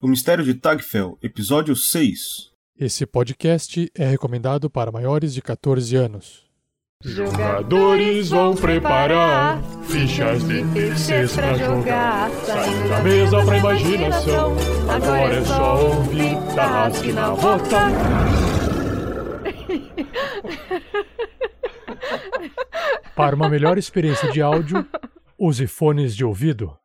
O Mistério de Tagfel, episódio 6. Esse podcast é recomendado para maiores de 14 anos. Jogadores vão preparar fichas de terceiros pra jogar. Saindo da mesa pra imaginação. Agora é só ouvir Tarrasque na bota. Para uma melhor experiência de áudio, use fones de ouvido.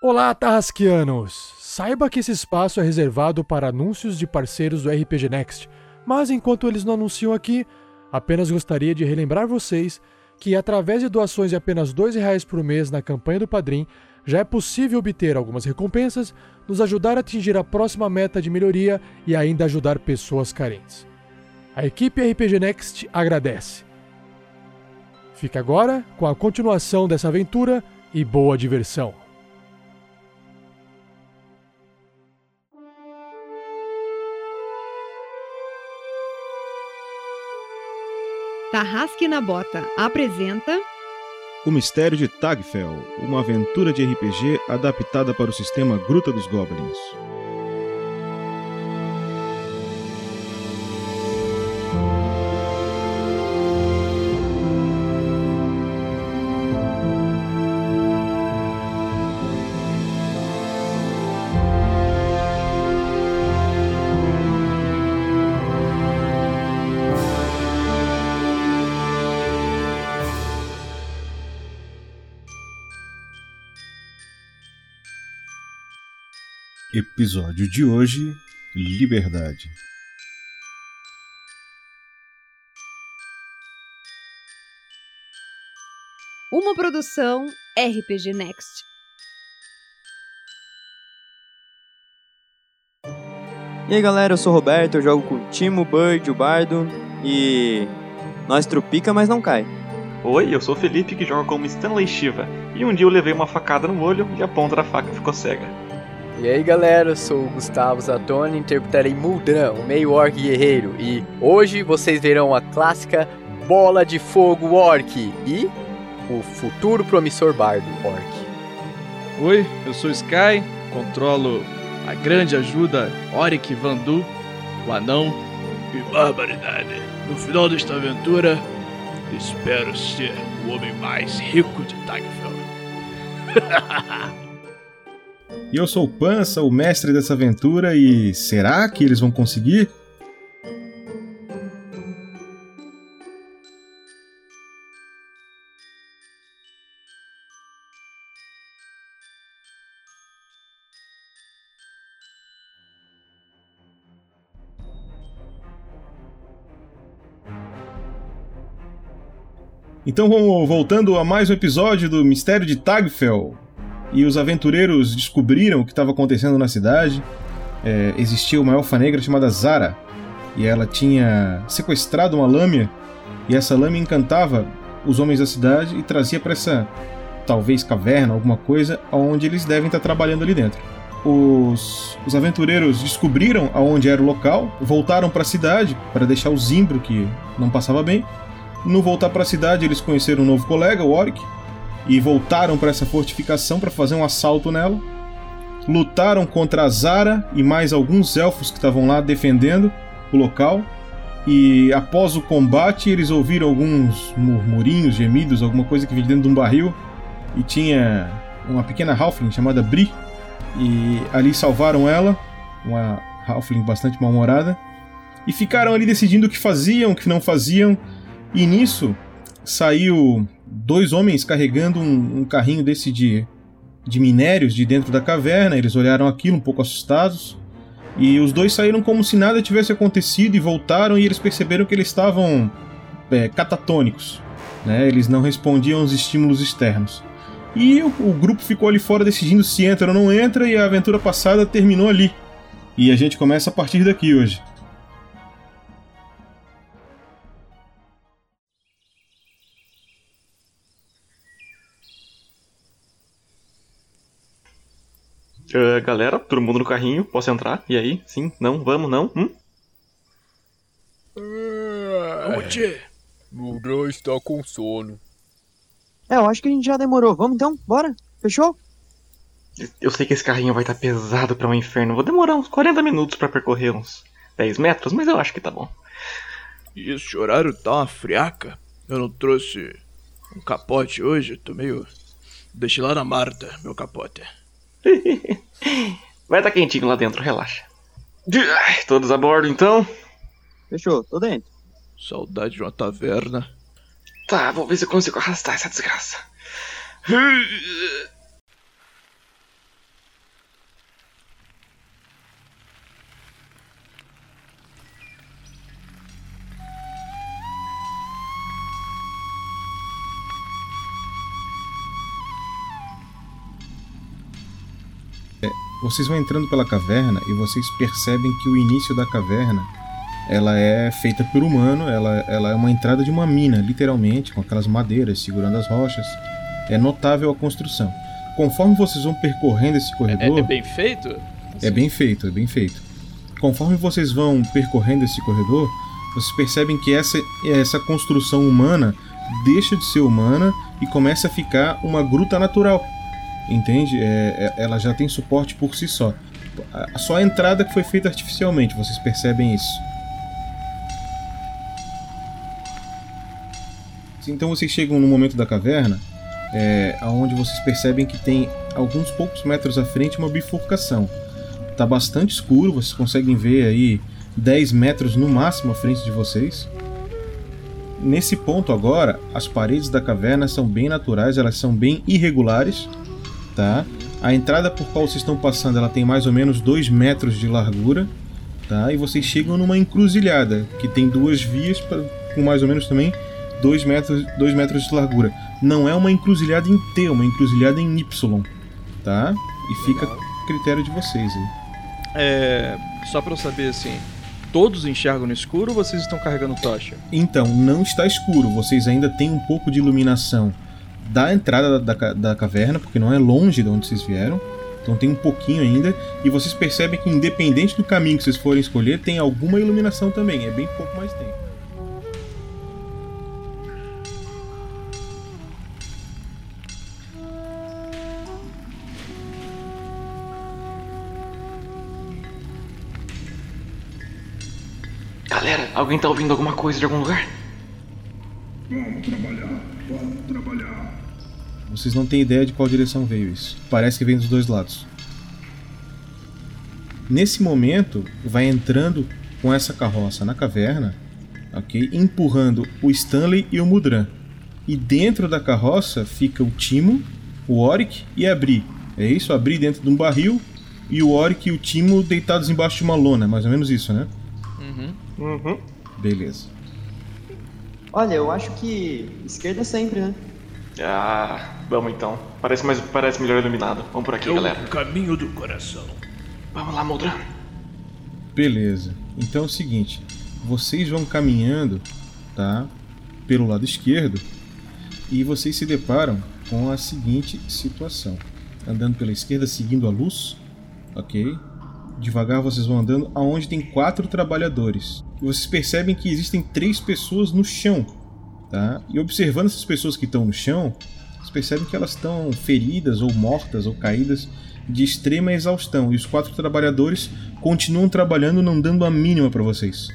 Olá, Tarrasquianos! Saiba que esse espaço é reservado para anúncios de parceiros do RPG Next, mas enquanto eles não anunciam aqui, apenas gostaria de relembrar vocês que, através de doações de apenas R$ reais por mês na campanha do Padrim, já é possível obter algumas recompensas, nos ajudar a atingir a próxima meta de melhoria e ainda ajudar pessoas carentes. A equipe RPG Next agradece. Fica agora com a continuação dessa aventura e boa diversão! Tarrasque na Bota apresenta O Mistério de Tagfel, uma aventura de RPG adaptada para o sistema Gruta dos Goblins. Episódio de hoje: Liberdade. uma produção RPG Next. E aí galera, eu sou o Roberto, eu jogo com o Timo, Bird, o Bardo e nós trupica, mas não cai. Oi, eu sou o Felipe que joga como Stanley Shiva. E um dia eu levei uma facada no olho e a ponta da faca ficou cega. E aí galera, eu sou o Gustavo Zatoni, interpretarei Muldran, o meio orc guerreiro, e hoje vocês verão a clássica bola de fogo orc e o futuro promissor bardo orc. Oi, eu sou Sky, controlo a grande ajuda Oric Vandu, o anão. Que barbaridade! No final desta aventura, espero ser o homem mais rico de Tagfell. E eu sou o Pança, o mestre dessa aventura, e será que eles vão conseguir? Então vamos voltando a mais um episódio do Mistério de Tagfell. E os aventureiros descobriram o que estava acontecendo na cidade. É, existia uma elfa negra chamada Zara. E ela tinha sequestrado uma lâmina. E essa lâmina encantava os homens da cidade e trazia para essa, talvez, caverna, alguma coisa, onde eles devem estar trabalhando ali dentro. Os, os aventureiros descobriram aonde era o local, voltaram para a cidade para deixar o Zimbro, que não passava bem. No voltar para a cidade, eles conheceram um novo colega, o Oric, e voltaram para essa fortificação para fazer um assalto nela. Lutaram contra a Zara e mais alguns elfos que estavam lá defendendo o local. E após o combate, eles ouviram alguns murmurinhos, gemidos, alguma coisa que vinha dentro de um barril. E tinha uma pequena Halfling chamada Bri. E ali salvaram ela, uma Halfling bastante mal-humorada. E ficaram ali decidindo o que faziam, o que não faziam. E nisso saiu dois homens carregando um, um, carrinho desse de, de minérios de dentro da caverna. Eles olharam aquilo um pouco assustados. E os dois saíram como se nada tivesse acontecido e voltaram e eles perceberam que eles estavam é, catatônicos. Né? Eles não respondiam aos estímulos externos. E o, o grupo ficou ali fora decidindo se entra ou não entra e a aventura passada terminou ali. E a gente começa a partir daqui hoje. Uh, galera, todo mundo no carrinho, posso entrar? E aí? Sim? Não? Vamos? Não? Hum? Vamos, tchê. Muldran está com sono. É, eu acho que a gente já demorou. Vamos então? Bora? Fechou? Eu sei que esse carrinho vai estar pesado para um inferno. Vou demorar uns 40 minutos para percorrer uns 10 metros, mas eu acho que tá bom. E esse horário tá uma friaca. Eu não trouxe um capote hoje, tô meio. Deixei lá na Marta, meu capote. Vai estar tá quentinho lá dentro, relaxa. Todos a bordo então? Fechou, tô dentro. Saudade de uma taverna. Tá, vou ver se eu consigo arrastar essa desgraça. Vocês vão entrando pela caverna e vocês percebem que o início da caverna ela é feita por humano, ela, ela é uma entrada de uma mina, literalmente, com aquelas madeiras segurando as rochas. É notável a construção. Conforme vocês vão percorrendo esse corredor. É, é bem feito? Assim. É bem feito, é bem feito. Conforme vocês vão percorrendo esse corredor, vocês percebem que essa, essa construção humana deixa de ser humana e começa a ficar uma gruta natural entende? É, é, ela já tem suporte por si só. Só a entrada que foi feita artificialmente, vocês percebem isso. Então vocês chegam no momento da caverna, é, onde vocês percebem que tem alguns poucos metros à frente uma bifurcação. Está bastante escuro, vocês conseguem ver aí 10 metros no máximo à frente de vocês. Nesse ponto agora, as paredes da caverna são bem naturais, elas são bem irregulares tá? A entrada por qual vocês estão passando, ela tem mais ou menos 2 metros de largura, tá? E vocês chegam numa encruzilhada que tem duas vias pra, com mais ou menos também 2 metros, 2 metros de largura. Não é uma encruzilhada em T, é uma encruzilhada em Y, tá? E fica a critério de vocês aí. É, só para eu saber assim, todos enxergam no escuro ou vocês estão carregando tocha? Então, não está escuro, vocês ainda têm um pouco de iluminação da entrada da, da, da caverna, porque não é longe de onde vocês vieram. Então tem um pouquinho ainda. E vocês percebem que, independente do caminho que vocês forem escolher, tem alguma iluminação também. É bem pouco mais tempo. Galera, alguém tá ouvindo alguma coisa de algum lugar? Vamos trabalhar, vamos trabalhar. Vocês não têm ideia de qual direção veio isso. Parece que vem dos dois lados. Nesse momento, vai entrando com essa carroça na caverna, ok? Empurrando o Stanley e o Mudran. E dentro da carroça fica o Timo, o Oric e a Bri. É isso? A Bri dentro de um barril e o Oric e o Timo deitados embaixo de uma lona. Mais ou menos isso, né? Uhum. Uhum. Beleza. Olha, eu acho que esquerda sempre, né? Ah, vamos então. Parece, mais, parece melhor iluminado. Vamos por aqui, é galera. O caminho do coração. Vamos lá, Moldran. Beleza. Então é o seguinte, vocês vão caminhando, tá? Pelo lado esquerdo e vocês se deparam com a seguinte situação. Andando pela esquerda, seguindo a luz, ok? Devagar vocês vão andando aonde tem quatro trabalhadores. E vocês percebem que existem três pessoas no chão Tá? E observando essas pessoas que estão no chão, vocês percebem que elas estão feridas ou mortas ou caídas de extrema exaustão. E os quatro trabalhadores continuam trabalhando, não dando a mínima para vocês.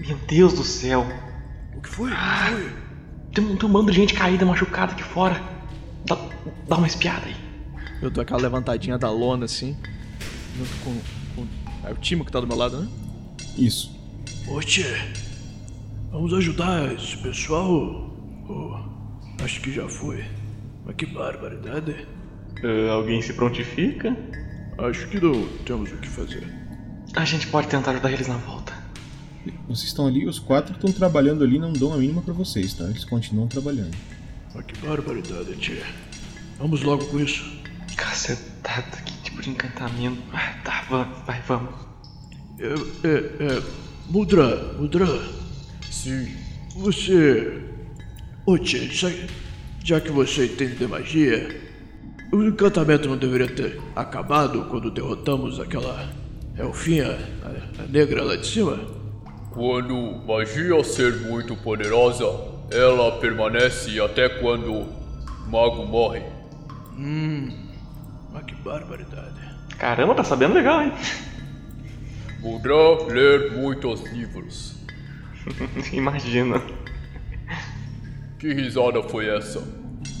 Meu Deus do céu! O que foi? Ah, foi? Tem, um, tem um bando de gente caída, machucada aqui fora. Dá, dá uma espiada aí. Eu dou aquela levantadinha da lona assim, junto com, com é o Timo que tá do meu lado, né? Isso. Ô, Vamos ajudar esse pessoal? Oh, acho que já foi. Mas que barbaridade. Uh, alguém se prontifica? Acho que não temos o que fazer. A gente pode tentar ajudar eles na volta. Vocês estão ali, os quatro estão trabalhando ali, não dão a mínima para vocês, tá? Eles continuam trabalhando. Mas que barbaridade, tia. Vamos logo com isso. Cacetada, que tipo de encantamento. Ah, tá, vamos, vai, vamos. É, é, é. Mudra, Mudra. Sim. Você. Ô já, já que você entende de magia, o encantamento não deveria ter acabado quando derrotamos aquela elfinha, a, a negra lá de cima? Quando magia ser muito poderosa, ela permanece até quando o mago morre. Hum, Mas que barbaridade. Caramba, tá sabendo legal, hein? Muldran ler muitos livros. Imagina. Que risada foi essa?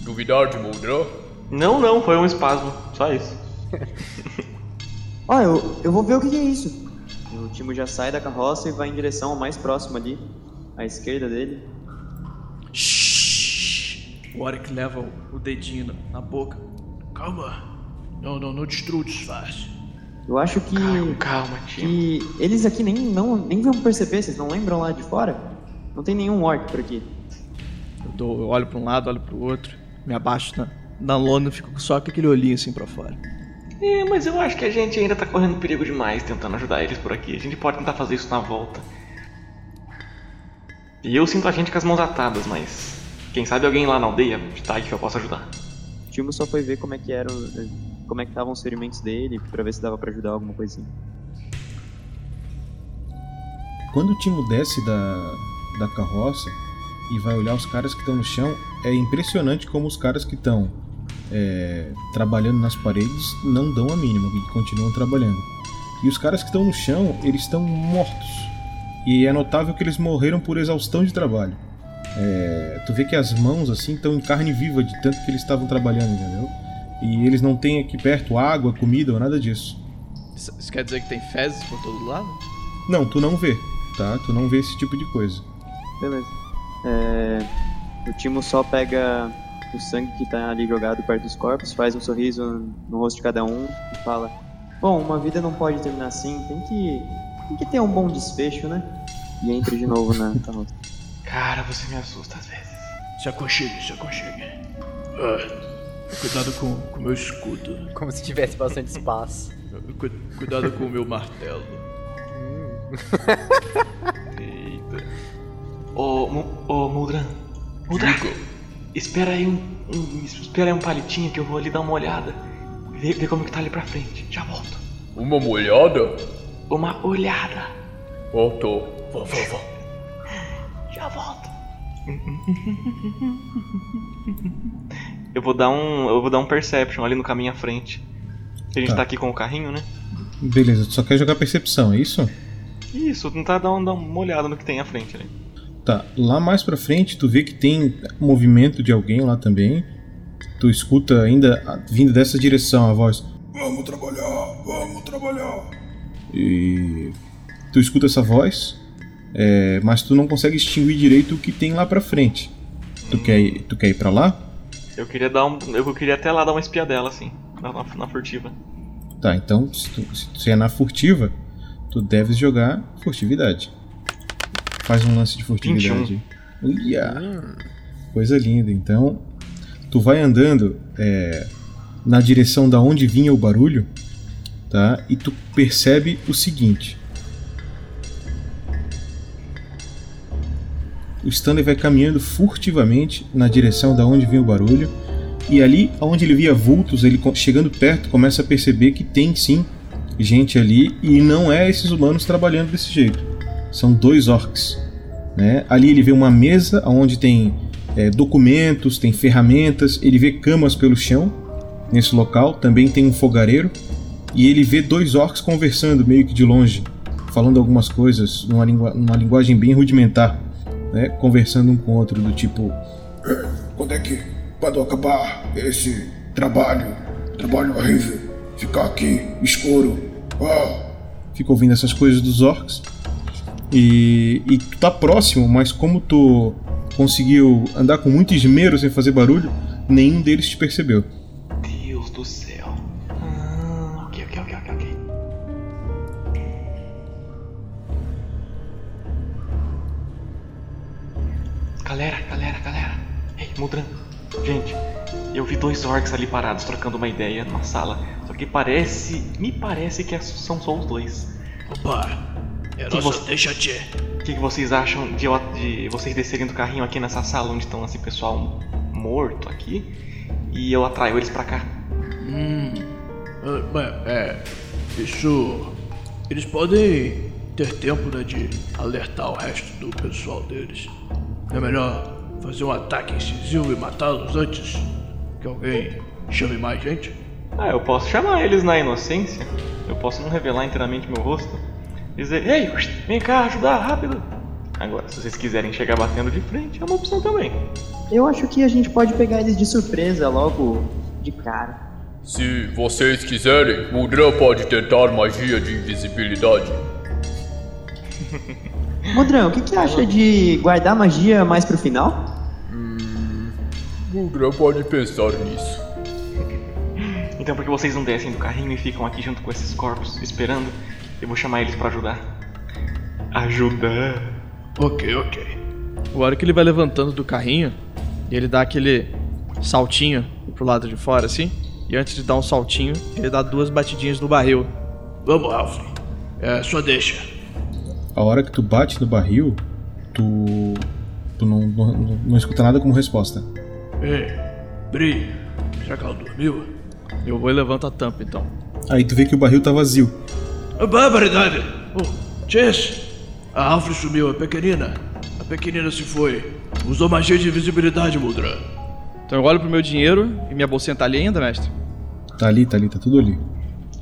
Duvidar de Muldran? Não, não, foi um espasmo. Só isso. Ó, eu, eu vou ver o que que é isso. O Timo já sai da carroça e vai em direção ao mais próximo ali, à esquerda dele. O Oric leva o- o dedinho na, na boca. Calma. Não, não, não destrua o disfarce. Eu acho que, Calma, Timo. que eles aqui nem, não, nem vão perceber, vocês não lembram lá de fora? Não tem nenhum orc por aqui. Eu, dou, eu olho pra um lado, olho pro outro, me abaixo na, na lona e fico só com aquele olhinho assim pra fora. É, mas eu acho que a gente ainda tá correndo perigo demais tentando ajudar eles por aqui. A gente pode tentar fazer isso na volta. E eu sinto a gente com as mãos atadas, mas. Quem sabe alguém lá na aldeia de Tag que eu possa ajudar. O Timo só foi ver como é que eram, eh, como é que estavam os ferimentos dele, pra ver se dava pra ajudar alguma coisinha. Quando o Timo desce da, da carroça e vai olhar os caras que estão no chão, é impressionante como os caras que estão é, trabalhando nas paredes não dão a mínima e continuam trabalhando. E os caras que estão no chão, eles estão mortos. E é notável que eles morreram por exaustão de trabalho. É, tu vê que as mãos assim estão em carne viva de tanto que eles estavam trabalhando, entendeu? E eles não têm aqui perto água, comida ou nada disso. Isso, isso quer dizer que tem fezes por todo lado? Não, tu não vê, tá? Tu não vê esse tipo de coisa. Beleza. É, o Timo só pega o sangue que tá ali jogado perto dos corpos, faz um sorriso no rosto de cada um e fala: Bom, uma vida não pode terminar assim, tem que, tem que ter um bom desfecho, né? E entra de novo na carroça. Cara, você me assusta às vezes. Se aconchegue, se aconchegue. Ah, cuidado com o meu escudo. Como se tivesse bastante espaço. Cu- cuidado com o meu martelo. Eita. Ô, Mu- ô Muldran. Muldran. Espera aí um, um- Espera aí um palitinho que eu vou ali dar uma olhada. Ver, ver como que tá ali pra frente. Já volto. Uma molhada? Uma olhada. Voltou. Vá, vá, vá. Já volto. Eu vou dar um. Eu vou dar um perception ali no caminho à frente. A gente Tá. tá aqui com o carrinho, né? Beleza, tu só quer jogar percepção, é isso? Isso, tentar dar, um, dar uma olhada no que tem à frente ali. Tá, lá mais pra frente tu vê que tem movimento de alguém lá também. Tu escuta ainda vindo dessa direção a voz. Vamos trabalhar, vamos trabalhar. E tu escuta essa voz, é, mas tu não consegue extinguir direito o que tem lá pra frente. Tu quer ir, tu quer ir pra lá? Eu queria dar um. Eu queria até lá dar uma espiadela, assim. Na, na, na furtiva. Tá, então se tu, se tu é na furtiva, tu deves jogar furtividade. Faz um lance de furtividade. Uia! Coisa linda. Então, tu vai andando é, na direção da onde vinha o barulho, tá? E tu percebe o seguinte. O Stanley vai caminhando furtivamente na direção da onde vinha o barulho. E ali, onde ele via vultos, ele chegando perto começa a perceber que tem sim gente ali e não é esses humanos trabalhando desse jeito. São dois orcs. Né? Ali ele vê uma mesa onde tem é, documentos, tem ferramentas, ele vê camas pelo chão nesse local, também tem um fogareiro e ele vê dois orcs conversando meio que de longe, falando algumas coisas numa, lingua- numa linguagem bem rudimentar, né? conversando um com outro do tipo Quando é que pode acabar esse trabalho? Trabalho horrível. Ficar aqui, escuro. Ah, fica ouvindo essas coisas dos orcs. E, e tu tá próximo, mas como tu conseguiu andar com muito esmero sem fazer barulho, nenhum deles te percebeu. Deus do céu. Mudran. Gente, eu vi dois orcs ali parados trocando uma ideia numa sala. Só que parece. Me parece que é- são só os dois. opa. É Que nossa, você- deixa te. O que, que vocês acham de, de vocês descerem do carrinho aqui nessa sala onde estão esse pessoal morto aqui? E eu atraio eles pra cá. Hum. bem, é. Isso. Eles podem ter tempo, né, de alertar o resto do pessoal deles. É melhor fazer um ataque incisivo e matá-los antes que alguém chame mais gente? Ah, eu posso chamar eles na inocência. Eu posso não revelar inteiramente meu rosto. Dizer, ei, vem cá ajudar, rápido. Agora, se vocês quiserem chegar batendo de frente, é uma opção também. Eu acho que a gente pode pegar eles de surpresa logo de cara. Se vocês quiserem, Mudran pode tentar magia de invisibilidade. Modrão, o que, que acha de guardar magia mais pro final? Mudran pode pensar nisso. Então, porque vocês não descem do carrinho e ficam aqui junto com esses corpos, esperando, eu vou chamar eles pra ajudar. Ajudar. Ok, ok. O hora que ele vai levantando do carrinho, e ele dá aquele saltinho pro lado de fora, assim. E antes de dar um saltinho, ele dá duas batidinhas no barril. Vamos, Ralph. É, só deixa. A hora que tu bate no barril, tu. tu não, não, não escuta nada como resposta. Ei, Bri, será que ela dormiu? Eu vou e levanto a tampa então. Aí tu vê que o barril tá vazio. Ah, Barbaridade! Oh, Chess! A Alfred sumiu, a pequenina. A pequenina se foi. Usou magia de invisibilidade, Muldran. Então eu olho pro meu dinheiro e minha bolsinha tá ali ainda, mestre? Tá ali, tá ali, tá tudo ali.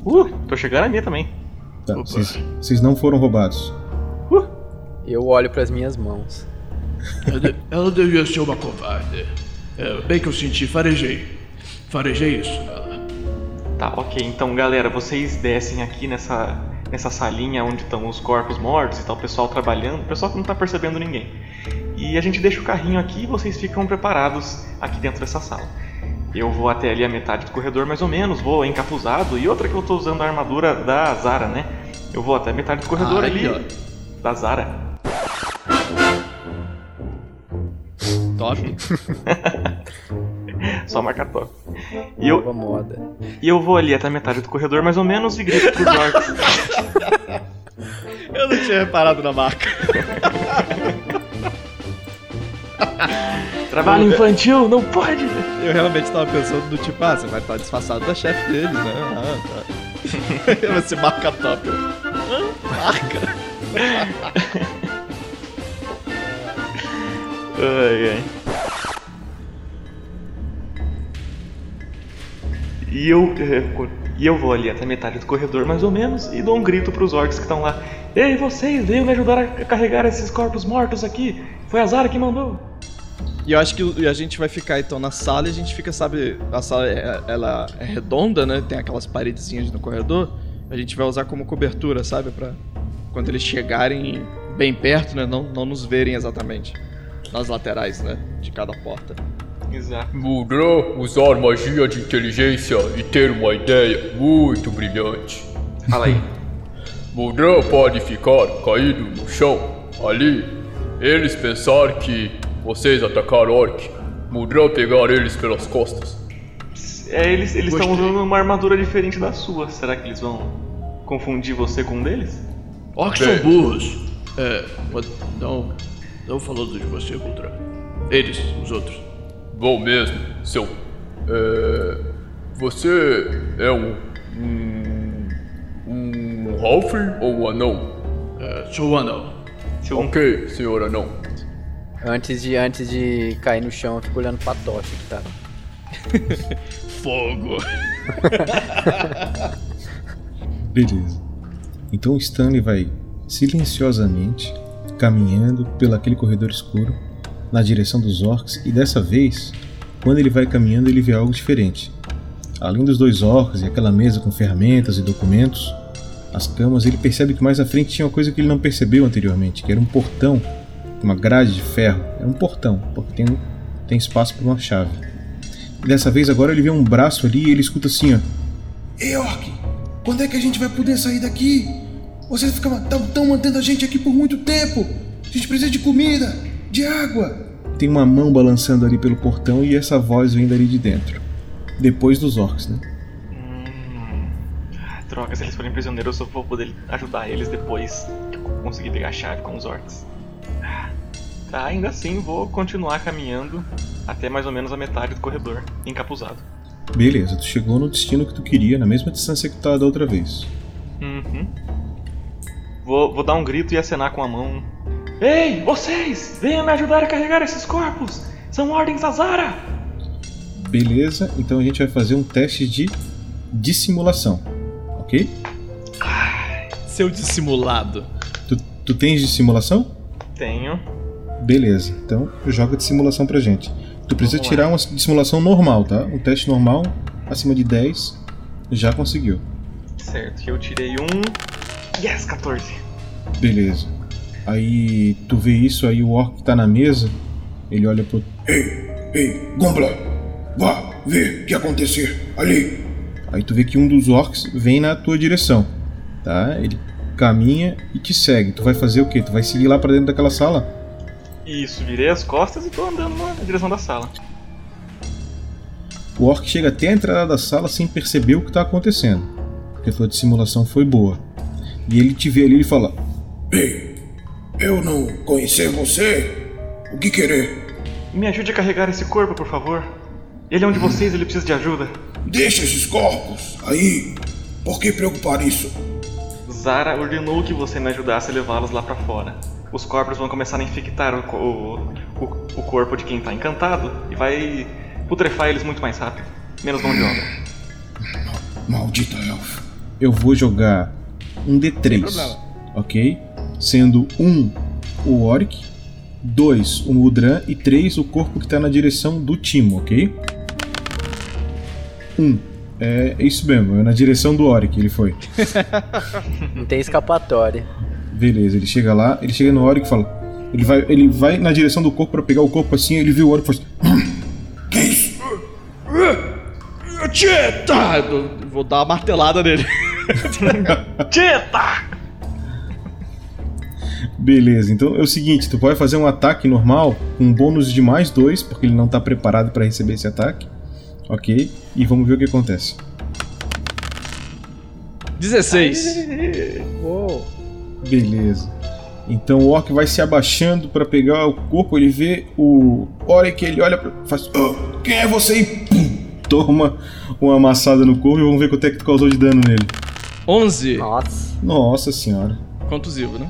Uh, tô chegando a minha também. Tá, vocês não foram roubados. Eu olho pras minhas mãos. Ela, de- ela devia ser uma covarde. É, bem que eu senti, farejei. Farejei isso nela. Tá, ok. Então, galera, vocês descem aqui nessa, nessa salinha onde estão os corpos mortos e tal, o pessoal trabalhando, o pessoal que não tá percebendo ninguém. E a gente deixa o carrinho aqui e vocês ficam preparados aqui dentro dessa sala. Eu vou até ali a metade do corredor, mais ou menos, vou encapuzado. E outra que eu tô usando a armadura da Zara, né? Eu vou até a metade do corredor Aí, ali. ó. Da Zara. Top. Só marcar top. E eu, moda. e eu vou ali até a metade do corredor, mais ou menos, e grito pros orcs. Eu não tinha reparado na marca. Trabalho infantil, não pode! Eu realmente tava pensando do tipo, ah, você vai estar disfarçado da chefe deles, né? Ah, tá. você marca top. Eu, "Hã? Marca? Ai, ai. E eu, co- e eu vou ali até metade do corredor, mais ou menos, e dou um grito pros orcs que estão lá. Ei, vocês, venham me ajudar a carregar esses corpos mortos aqui. Foi a Zara que mandou. E eu acho que a gente vai ficar então na sala e a gente fica, sabe, a sala é, ela é redonda, né? Tem aquelas paredezinhas no corredor. A gente vai usar como cobertura, sabe, Pra quando eles chegarem bem perto, né, não, não nos verem exatamente nas laterais, né, de cada porta. Exato. Mudran usar magia de inteligência e ter uma ideia muito brilhante. Fala aí. Mudran pode ficar caído no chão, ali. Eles pensar que vocês atacaram Orc. Mudran pegar eles pelas costas. É, eles eles estão usando uma armadura diferente da sua. Será que eles vão confundir você com um deles? Orcs são burros. É, não. Não falando de você, Muldran. Eles, os outros. Bom mesmo, seu. É. Você é um. Um. Um Halfling ou um anão? É, sou o anão. Seu Ok, senhor anão. Antes de, antes de cair no chão, eu fico olhando pra tocha que tá. Fogo. Beleza. Então o Stanley vai silenciosamente caminhando pelo aquele corredor escuro na direção dos orcs e dessa vez, quando ele vai caminhando, ele vê algo diferente. Além dos dois orcs e aquela mesa com ferramentas e documentos, as camas, ele percebe que mais à frente tinha uma coisa que ele não percebeu anteriormente, que era um portão, uma grade de ferro. Era um portão, porque tem, tem espaço para uma chave. E dessa vez agora ele vê um braço ali e ele escuta assim, ó. Ei, Orc! Quando é que a gente vai poder sair daqui? Vocês estão mantendo a gente aqui por muito tempo! A gente precisa de comida, de água! Tem uma mão balançando ali pelo portão e essa voz vem dali de dentro. Depois dos orcs, né? Ah, Droga, se eles forem prisioneiros, eu só vou poder ajudar eles depois que eu conseguir pegar a chave com os orcs. Ah, Tá, ainda assim vou continuar caminhando até mais ou menos a metade do corredor, encapuzado. Beleza, tu chegou no destino que tu queria, na mesma distância que tu tava da outra vez. Uhum. Vou, vou dar um grito e acenar com a mão. Ei, vocês! Venham me ajudar a carregar esses corpos! São ordens da Zara! Beleza, então a gente vai fazer um teste de dissimulação, ok? Seu dissimulado. Tu, tu tens dissimulação? Tenho. Beleza, então joga dissimulação pra gente. Tu precisa Vamos tirar uma dissimulação normal, tá? Um teste normal, acima de 10, já conseguiu. Certo, eu tirei um. Yes, 14. Beleza. Aí tu vê isso, aí o orc tá na mesa, ele olha pro. Ei, ei, Gombla! Vá ver o que acontecer ali! Aí tu vê que um dos orcs vem na tua direção, tá? Ele caminha e te segue. Tu vai fazer o quê? Tu vai seguir lá pra dentro daquela sala? Isso, virei as costas e tô andando na direção da sala. O orc chega até a entrada da sala sem perceber o que tá acontecendo, porque a tua dissimulação foi boa. E ele te vê ali e fala: Ei, eu não conhecer você? O que querer? Me ajude a carregar esse corpo, por favor. Ele é um de vocês, ele precisa de ajuda. Deixa esses corpos aí. Por que preocupar isso? Zara ordenou que você me ajudasse a levá-los lá pra fora. Os corpos vão começar a infectar o, o, o, o corpo de quem tá encantado e vai putrefar eles muito mais rápido. Menos mão de obra. Maldita elfa. Eu vou jogar um D3, problema. ok? Sendo um o Oric, dois o Mudran e três o corpo que tá na direção do Timo, ok? Um. É isso mesmo, é na direção do Oric ele foi. Não tem escapatória. Beleza, ele chega lá, ele chega no Oric e fala. Ele vai, ele vai na direção do corpo pra pegar o corpo assim, ele viu o Oric e fala assim, Que isso? Tieta! Eu Vou dar uma martelada nele. Tita! Beleza, então é o seguinte, tu pode fazer um ataque normal com um bônus de mais dois, porque ele não tá preparado pra receber esse ataque. Ok? E vamos ver o que acontece. 16. Uou. Beleza. Então o Orc vai se abaixando pra pegar o corpo, ele vê o Oric, ele olha pra. faz. Ah, quem é você? E pum! Toma uma amassada no corpo e vamos ver quanto é que tu causou de dano nele. 11. Nossa. Nossa senhora. Contusivo, né?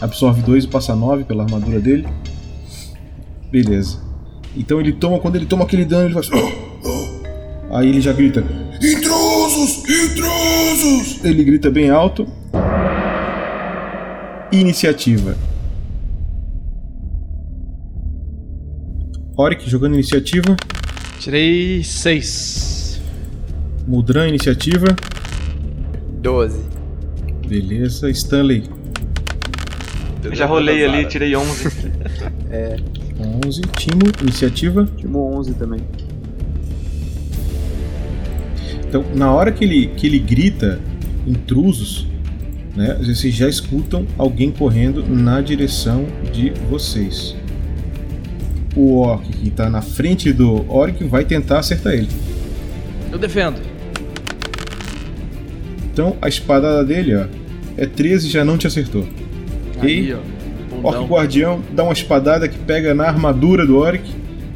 Absorve 2 e passa 9 pela armadura dele. Beleza. Então ele toma, quando ele toma aquele dano, ele faz. Ah, Aí ele já grita. Intrusos! Intrusos! Ele grita bem alto. Iniciativa. Oric jogando iniciativa. Tirei 6. Mudran iniciativa. 12. Beleza. Stanley Eu já rolei ali, tirei 11. 11. Timo iniciativa. Timo 11 também. Então, na hora que ele, que ele grita intrusos, né, vocês já escutam alguém correndo na direção de vocês. O orc que está na frente do orc vai tentar acertar ele. Eu defendo. Então a espadada dele ó, é 13 já não te acertou. Aí, Ok? ó. Orc. Guardião dá uma espadada que pega na armadura do orc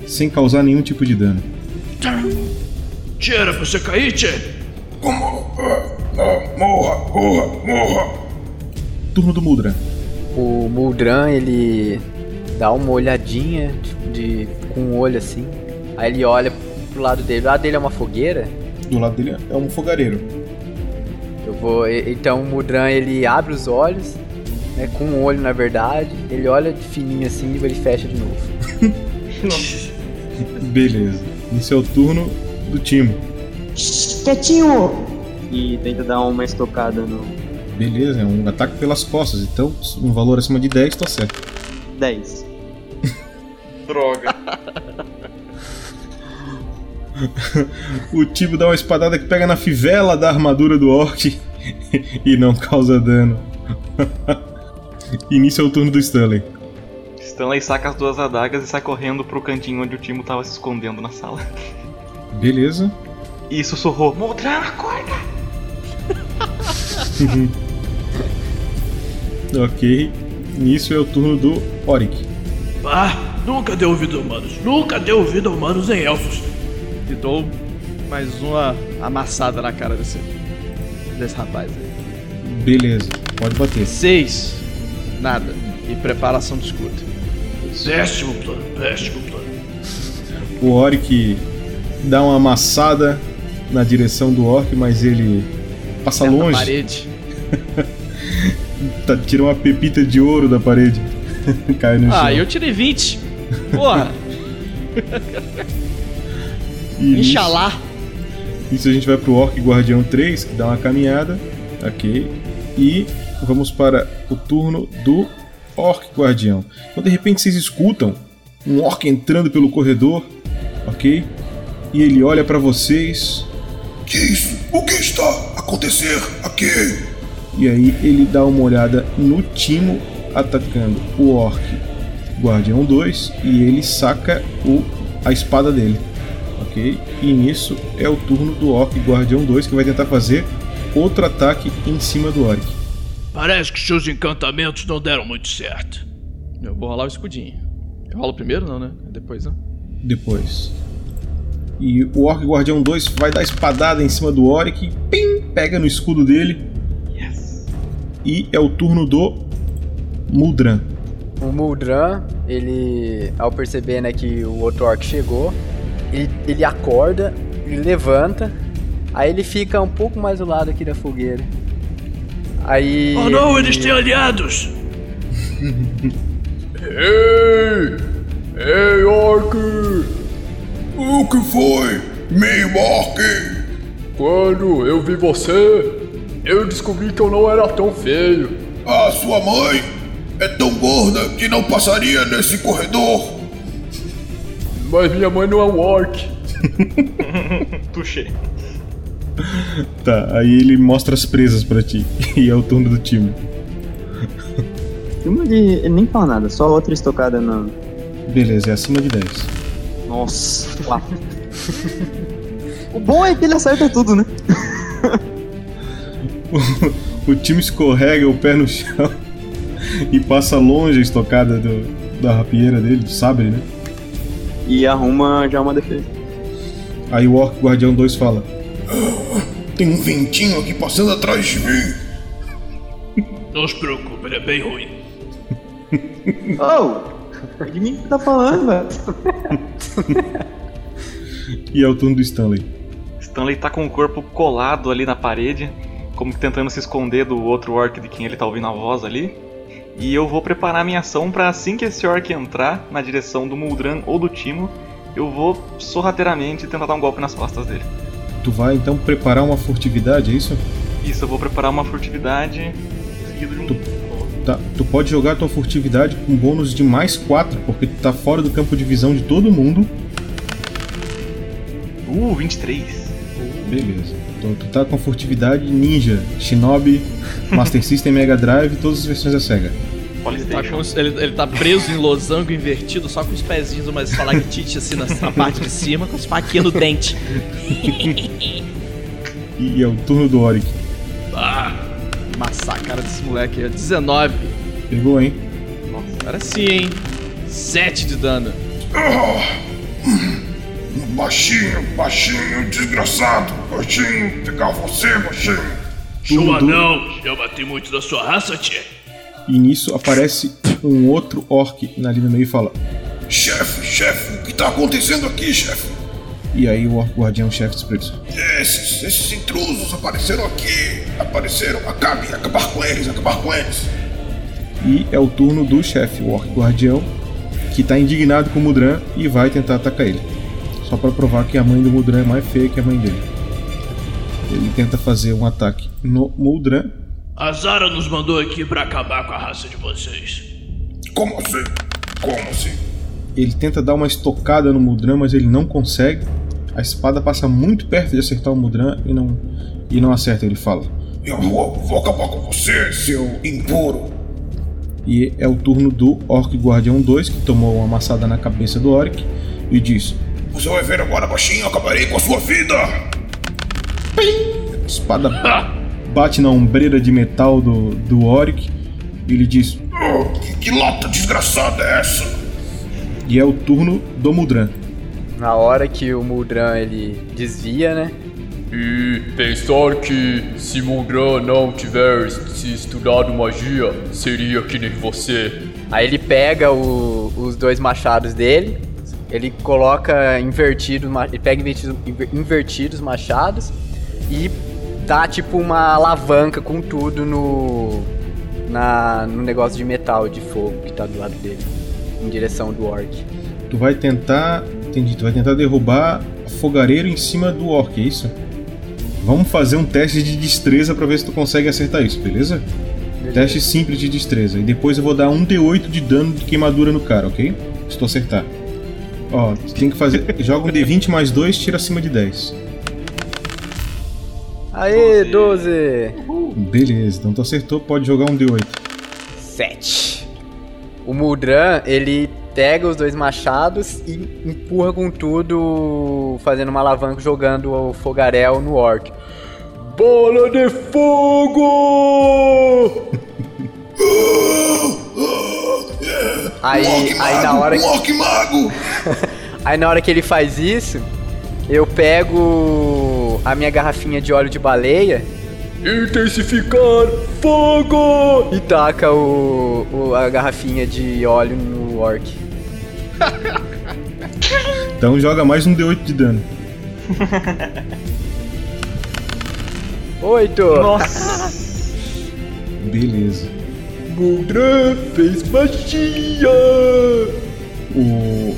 sem causar nenhum tipo de dano. Tchê, era pra você cair, Tchê? Como? Ah, ah, morra, morra, morra! Turno do Muldran. O Muldran, ele dá uma olhadinha de, de- com o olho assim. Aí ele olha pro lado dele. O lado dele é uma fogueira. Do lado dele é um fogareiro. Eu vou. Então o Mudran ele abre os olhos, né? Com um olho na verdade. Ele olha de fininho assim e ele fecha de novo. Beleza. Esse é o turno do Timo. Quietinho! E tenta dar uma estocada no Beleza, é um ataque pelas costas, então um valor acima de 10 tá certo. 10. Droga. O Tibo dá uma espadada que pega na fivela da armadura do orc e não causa dano. Início é o turno do Stanley. Stanley saca as duas adagas e sai correndo pro cantinho onde o Timo tava se escondendo na sala. Beleza. E sussurrou: Moldran, acorda! Ok. Início é o turno do Oric. Ah, nunca deu ouvido a humanos. Nunca deu ouvido a humanos em elfos. E dou mais uma amassada na cara desse, desse rapaz aí. Beleza, pode bater. 6. Nada. E preparação de escuta. Péssimo plano, péssimo plano. O Oric dá uma amassada na direção do orc, mas ele passa Acerta a longe. parede. Tá, tira uma pepita de ouro da parede. Cai no chão. Ah, eu tirei 20. Porra, E nisso- Inxalá. Isso a gente vai pro Orc Guardião 3, que dá uma caminhada. Ok. E vamos para o turno do Orc Guardião. Então de repente vocês escutam um Orc entrando pelo corredor. Ok? E ele olha pra vocês. Que isso? O que está a acontecer aqui? E aí ele dá uma olhada no Timo atacando o Orc Guardião 2 e ele saca o, a espada dele. Ok? E nisso é o turno do Orc Guardião 2 que vai tentar fazer outro ataque em cima do Orc. Parece que seus encantamentos não deram muito certo. Eu vou rolar o escudinho. Eu rolo primeiro, não, né? Depois, né? Depois. E o Orc Guardião 2 vai dar espadada em cima do Oric, pim, pega no escudo dele. E é o turno do Muldran. O Muldran, ele, ao perceber né, que o outro orc chegou, ele, ele acorda, ele levanta, aí ele fica um pouco mais do lado aqui da fogueira. Aí. Oh não, ele- eles têm aliados! Ei! Ei, orc! O que foi? Meio orc? Quando eu vi você, eu descobri que eu não era tão feio. A sua mãe é tão gorda que não passaria nesse corredor. Mas minha mãe não é um orc. Tuxê. Tá, aí ele mostra as presas pra ti. E é o turno do time. Uma ele, ele nem fala nada, só outra estocada na. Beleza, é acima de 10. Nossa, quatro. o bom é que ele acerta tudo, né? o time escorrega o pé no chão e passa longe a estocada do, da rapieira dele, do sabre, né? E arruma já uma defesa. Aí o Orc Guardião 2 fala: Tem um ventinho aqui passando atrás de mim. Não se preocupe, ele é bem ruim. Oh! De mim que tá falando, velho. E é o turno do Stanley. Stanley tá com o corpo colado ali na parede, como tentando se esconder do outro orc de quem ele tá ouvindo a voz ali. E eu vou preparar minha ação pra assim que esse orc entrar na direção do Muldran ou do Timo, eu vou sorrateiramente tentar dar um golpe nas costas dele. Tu vai então preparar uma furtividade, é isso? Isso, eu vou preparar uma furtividade seguido de um. Tá, tu pode jogar tua furtividade com bônus de mais 4, porque tu tá fora do campo de visão de todo mundo. Uh, 23. Beleza. Então tu tá com furtividade ninja, shinobi, Master System, Mega Drive, todas as versões da SEGA. Ele tá, ele, ele tá preso em losango invertido, só com os pezinhos, uma estalactite assim na, na parte de cima, com as faquinhas no dente. E é o turno do Oric. Ah, amassar a cara desse moleque aí. 19. Pegou, hein? Nossa, agora sim, hein? 7 de dano. Baixinho, baixinho, desgraçado. Baixinho, pegar você, baixinho. Tudo. não, já bati muito da sua raça, tchê. E nisso aparece um outro orc ali no meio e fala: Chefe, chefe, o que tá acontecendo aqui, chefe? E aí o orc guardião chefe diz pra eles: Esses, esses intrusos apareceram aqui. Apareceram. Acabe, acabar com eles, acabar com eles. E é o turno do chefe, o orc guardião, que tá indignado com o Mudran e vai tentar atacar ele. Só pra provar que a mãe do Mudran é mais feia que a mãe dele. Ele tenta fazer um ataque no Muldran. A Zara nos mandou aqui pra acabar com a raça de vocês. Como assim? Como assim? Ele tenta dar uma estocada no Muldran, mas ele não consegue. A espada passa muito perto de acertar o Muldran e não, e não acerta. Ele fala. Eu vou, vou acabar com você, seu impuro. E é o turno do Orc Guardião 2, que tomou uma amassada na cabeça do Orc, e diz: Você vai ver agora, baixinho, acabarei com a sua vida. A espada bate na ombreira de metal do, do Oric. E ele diz: Oh, que, que lata desgraçada é essa? E é o turno do Muldran. Na hora que o Muldran ele desvia, né? E pensar que se Muldran não tivesse estudado magia, seria que nem você. Aí ele pega o- os dois machados dele, Ele coloca invertido, ele pega invertido, inver- invertidos machados e dá tipo uma alavanca com tudo no na no negócio de metal de fogo que tá do lado dele, em direção do orc. Tu vai tentar. Entendi, tu vai tentar derrubar fogareiro em cima do orc, é isso? Vamos fazer um teste de destreza pra ver se tu consegue acertar isso, beleza? Teste simples de destreza. E depois eu vou dar um D8 de dano de queimadura no cara, ok? Se tu acertar. Ó, tem que fazer. Joga um D20 mais 2, tira acima de 10. Aê, 12! Beleza, então tu acertou, pode jogar um D8. 7. O Muldran, ele pega os dois machados e empurra com tudo, fazendo uma alavanca, jogando o fogaréu no orc. Bola de fogo! Aí, aí na hora um orc mago! Aí na hora que ele faz isso, eu pego a minha garrafinha de óleo de baleia Intensificar fogo! e taca o, o- a garrafinha de óleo no orc. Então joga mais um D8 de dano. Oito! Nossa! Beleza. Muldran fez magia! O,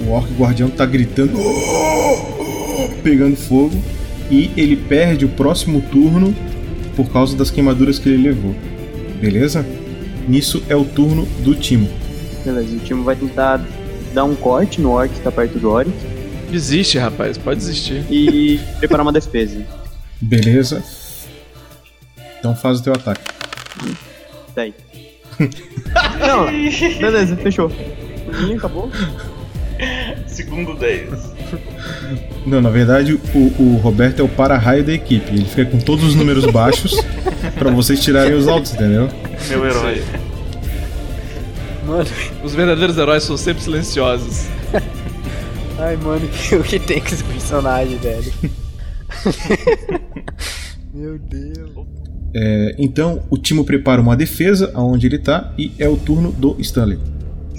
o orc guardião tá gritando, pegando fogo, e ele perde o próximo turno por causa das queimaduras que ele levou. Beleza? Nisso é o turno do Timo. Beleza, o time vai tentar dar um corte no orc que tá perto do orc Desiste, rapaz, pode desistir. e preparar uma defesa. Beleza? Então faz o teu ataque. Daí. Não, beleza, fechou. Ih, acabou. Segundo 10. Não, na verdade, o, o Roberto é o para-raio da equipe. Ele fica com todos os números baixos pra vocês tirarem os altos, entendeu? Meu herói. Mano, Os verdadeiros heróis são sempre silenciosos. ai mano, que- o que tem com esse personagem, velho? Meu Deus. É, então, o Timo prepara uma defesa aonde ele tá e é o turno do Stanley.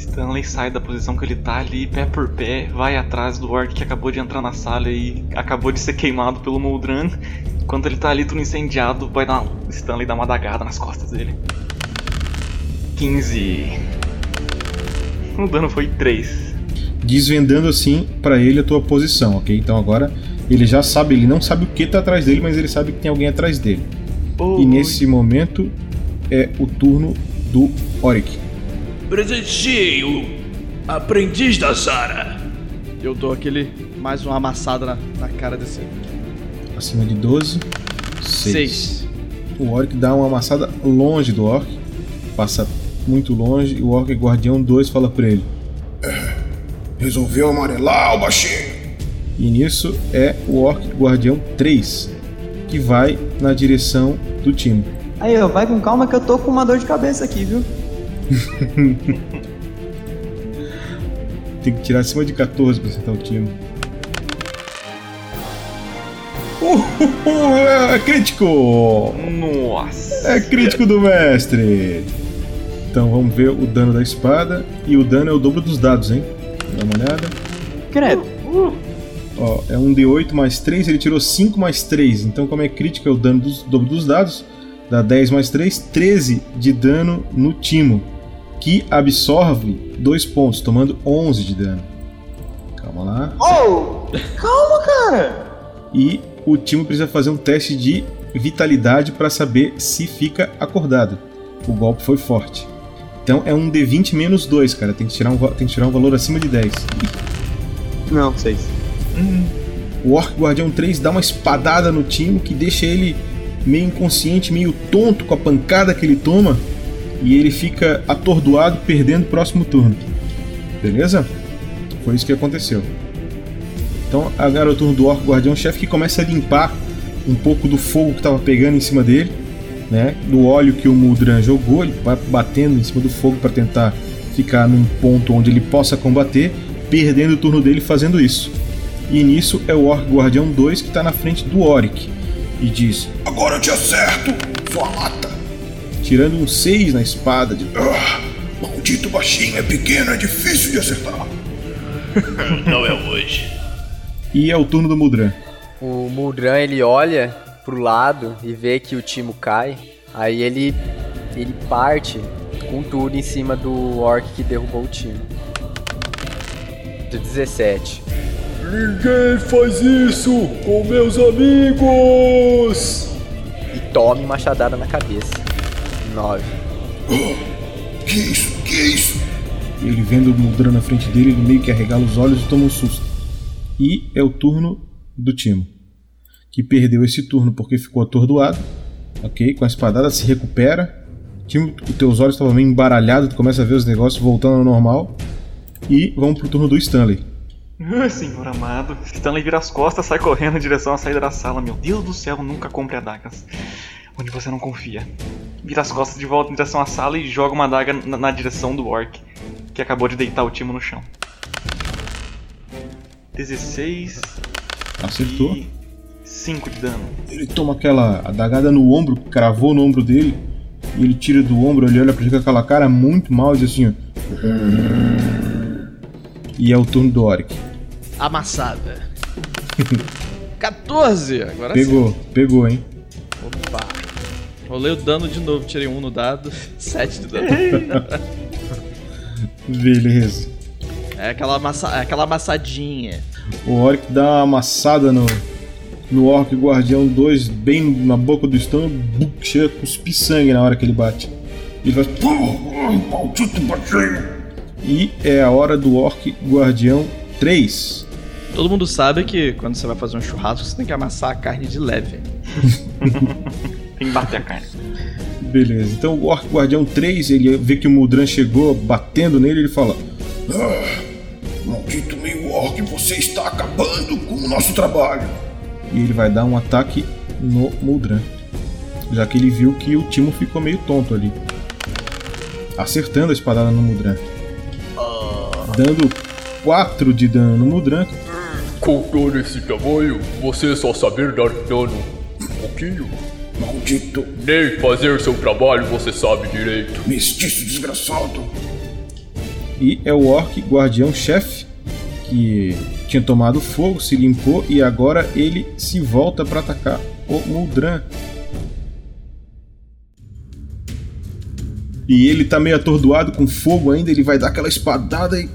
Stanley sai da posição que ele tá ali, pé por pé, vai atrás do orc que acabou de entrar na sala e acabou de ser queimado pelo Moldran. Enquanto ele tá ali tudo incendiado, vai dar. Stanley dá uma dagada nas costas dele. 15. O dano foi 3. Desvendando assim pra ele a tua posição, ok? Então agora ele já sabe, ele não sabe o que tá atrás dele, mas ele sabe que tem alguém atrás dele. E nesse momento é o turno do Oric. Presenciei o aprendiz da Sara. Eu dou aquele. mais uma amassada na, na cara desse. Acima de 12. 6. Seis. O Orc dá uma amassada longe do Orc. Passa muito longe. E o Orc Guardião 2 fala pra ele. Resolveu amarelar o baixinho. E nisso é o Orc Guardião 3. Que vai na direção do time. Aí, ó, vai com calma que eu tô com uma dor de cabeça aqui, viu? Tem que tirar acima de 14 pra acertar o time. Uh, é crítico! Nossa! É crítico do mestre! Então vamos ver o dano da espada. E o dano é o dobro dos dados, hein? Dá uma olhada. Credo. Ó, é um D8 mais 3, ele tirou 5 mais 3. Então, como é crítico, é o dano dos dobro dos dados. Dá 10 mais 3, 13 de dano no Timo. Que absorve 2 pontos, tomando 11 de dano. Calma lá. Oh! Calma, cara! E o Timo precisa fazer um teste de vitalidade para saber se fica acordado. O golpe foi forte. Então é um D20 menos 2, cara. Tem que tirar um, tem que tirar um valor acima de 10. Não, seis. O Orc Guardião 3 dá uma espadada no Timo que deixa ele meio inconsciente, meio tonto com a pancada que ele toma. E ele fica atordoado, perdendo o próximo turno. Beleza? Foi isso que aconteceu. Então agora é o turno do Orc Guardião Chefe que começa a limpar um pouco do fogo que estava pegando em cima dele, né? Do óleo que o Muldran jogou, ele vai batendo em cima do fogo para tentar ficar num ponto onde ele possa combater, perdendo o turno dele fazendo isso. E nisso é o Orc Guardião 2 que está na frente do Oric e diz: Agora eu te acerto, sua lata. Tirando um 6 na espada de Ah, maldito baixinho é pequeno, é difícil de acertar. Não é hoje. E é o turno do Mudran. O Muldran ele olha pro lado e vê que o Timo cai. Aí ele ele parte com tudo em cima do orc que derrubou o Timo. De 17. Ninguém faz isso com meus amigos! E tome machadada na cabeça. 9. Que isso? Que isso? Ele vendo o Mudran na frente dele, ele meio que arregala os olhos e toma um susto. E é o turno do Timo. Que perdeu esse turno porque ficou atordoado. Ok? Com a espadada se recupera. Timo, os teus olhos estavam meio embaralhados, tu começa a ver os negócios voltando ao normal. E vamos pro turno do Stanley. Ah, Senhor amado. Stanley vira as costas, sai correndo em direção à saída da sala. Meu Deus do céu, nunca compre adagas. Onde você não confia. Vira as costas de volta em direção à sala e joga uma adaga na, na direção do orc, que acabou de deitar o Timo no chão. 16 Acertou. e 5 de dano. Ele toma aquela adagada no ombro, cravou no ombro dele. E ele tira do ombro, ele olha pra ele com aquela cara muito mal e diz assim: ó. E é o turno do Oric. Amassada. 14! Agora Pegou, pegou, hein? Rolei o dano de novo, tirei um no dado. 7 de dano. Beleza. é, aquela amassa... é aquela amassadinha. O Oric dá uma amassada no, no Orc Guardião 2, bem na boca do estômago, chega a cuspir sangue na hora que ele bate. Ele faz. E é a hora do Orc Guardião 3. Todo mundo sabe que quando você vai fazer um churrasco, você tem que amassar a carne de leve. Tem que bater a carne. Beleza, então o Orc Guardião 3, ele vê que o Muldran chegou batendo nele, ele fala: Ah, maldito meio orc, você está acabando com o nosso trabalho. E ele vai dar um ataque no Muldran. Já que ele viu que o Timo ficou meio tonto ali. Acertando a espadada no Muldran. Dando 4 de dano no Muldran. Com todo esse tamanho, você só saber dar dano um pouquinho? Maldito Nem fazer seu trabalho você sabe direito. mestiço desgraçado. E é o Orc Guardião Chefe, que tinha tomado fogo, se limpou e agora ele se volta para atacar o Muldran. E ele tá meio atordoado com fogo ainda, ele vai dar aquela espadada e.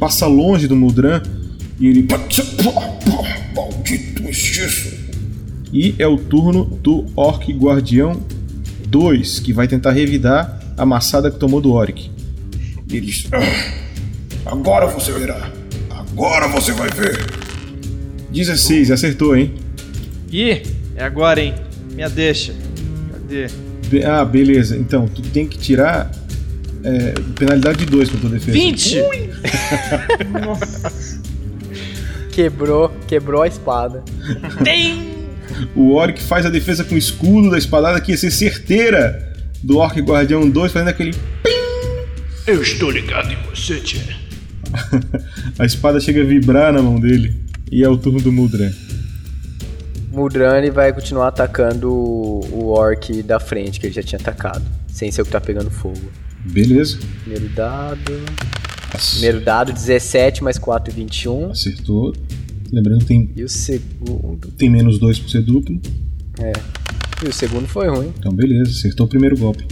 Passa longe do Muldran e ele. Maldito mestiço. E é o turno do Orc Guardião 2, que vai tentar revidar a maçada que tomou do Oric. Ele diz: "Ah, Agora você verá. Agora você vai ver. 16, acertou, hein? Ih, é agora, hein? Minha deixa. Cadê? Be- Ah, beleza. Então, tu tem que tirar é, penalidade de 2 pra tua defesa. 20! Quebrou, quebrou a espada. O Oric faz a defesa com o escudo da espadada que ia ser certeira do Orc Guardião 2, fazendo aquele. Eu estou ligado em você, tia. A espada chega a vibrar na mão dele. E é o turno do Muldran. Muldran vai continuar atacando o, o orc da frente que ele já tinha atacado. Sem ser o que tá pegando fogo. Beleza. Primeiro dado. Primeiro dado, 17 mais 4, 21. Acertou. Lembrando que tem, E o segundo. tem menos 2 por ser duplo. É. E o segundo foi ruim. Então, beleza. Acertou o primeiro golpe.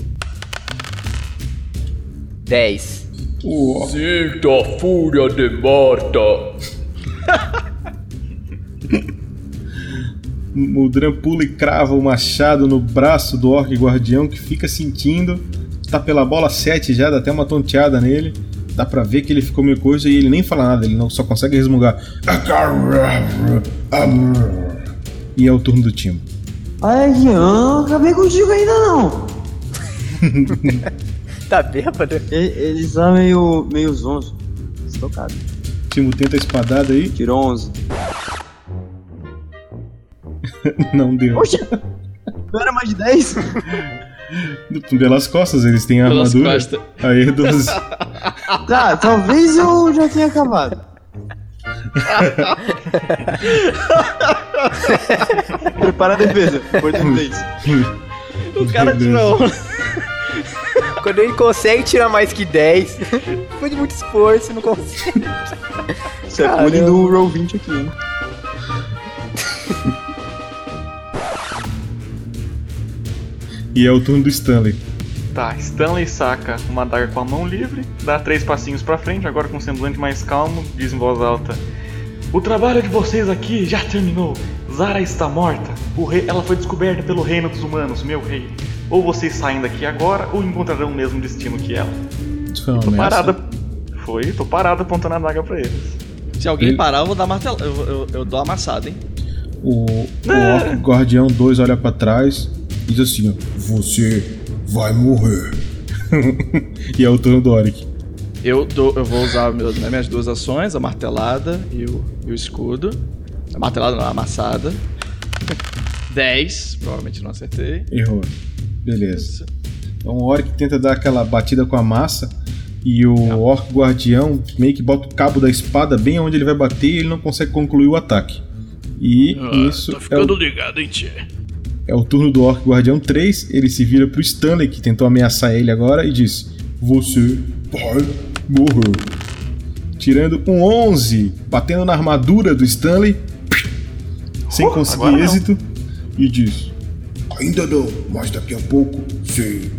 10. Sinta a fúria de Marta. Muldran pula e crava o machado no braço do Orc Guardião que fica sentindo. Tá pela bola 7 já, dá até uma tonteada nele. Dá pra ver que ele ficou meio coisa e ele nem fala nada, ele não só consegue resmungar. E é o turno do time. Eu não acabei contigo ainda não. Tá bêbado? E- Ele tá meio, meio zonzo. Estocado. Timo tenta a espadada aí. Tirou 11. Não deu. Oxe, não era mais de 10? Pelas costas, eles têm a Pelas armadura. costas. Aí, 12. Tá, talvez eu já tenha acabado. Prepara a defesa, português. O cara tirou. Quando ele consegue tirar mais que 10, foi de muito esforço, não consegue. Isso é bullying do Roll 20 aqui, hein? E é o turno do Stanley. Tá, Stanley saca uma adaga com a mão livre, dá três passinhos pra frente, agora com um semblante mais calmo, diz em voz alta: O trabalho de vocês aqui já terminou. Zara está morta. O rei, ela foi descoberta pelo reino dos humanos, meu rei. Ou vocês saem daqui agora, ou encontrarão o mesmo destino que ela. Isso foi uma Tô ameaça? parada. Foi, tô parado apontando a adaga pra eles. Se alguém Ele- parar, eu vou dar martelo. Eu, eu, eu dou amassada, hein? O, o Orc Guardião 2 olha pra trás e diz assim: ó, Você vai morrer. e é o turno do Oric. Eu, dou, eu vou usar meus, né, minhas duas ações, a martelada e o, e o escudo. A martelada não, a amassada. 10, provavelmente não acertei. Errou. Beleza. Então o Oric tenta dar aquela batida com a massa e o Orc Guardião meio que bota o cabo da espada bem onde ele vai bater e ele não consegue concluir o ataque. E Ah, isso Tô é ficando o, ligado, hein, tchê? É o turno do Orc Guardião 3. Ele se vira pro Stanley, que tentou ameaçar ele agora, e diz: Você vai morrer. Tirando um 11, batendo na armadura do Stanley, sem conseguir agora não. êxito, e diz: Ainda não, mas daqui a pouco, sim.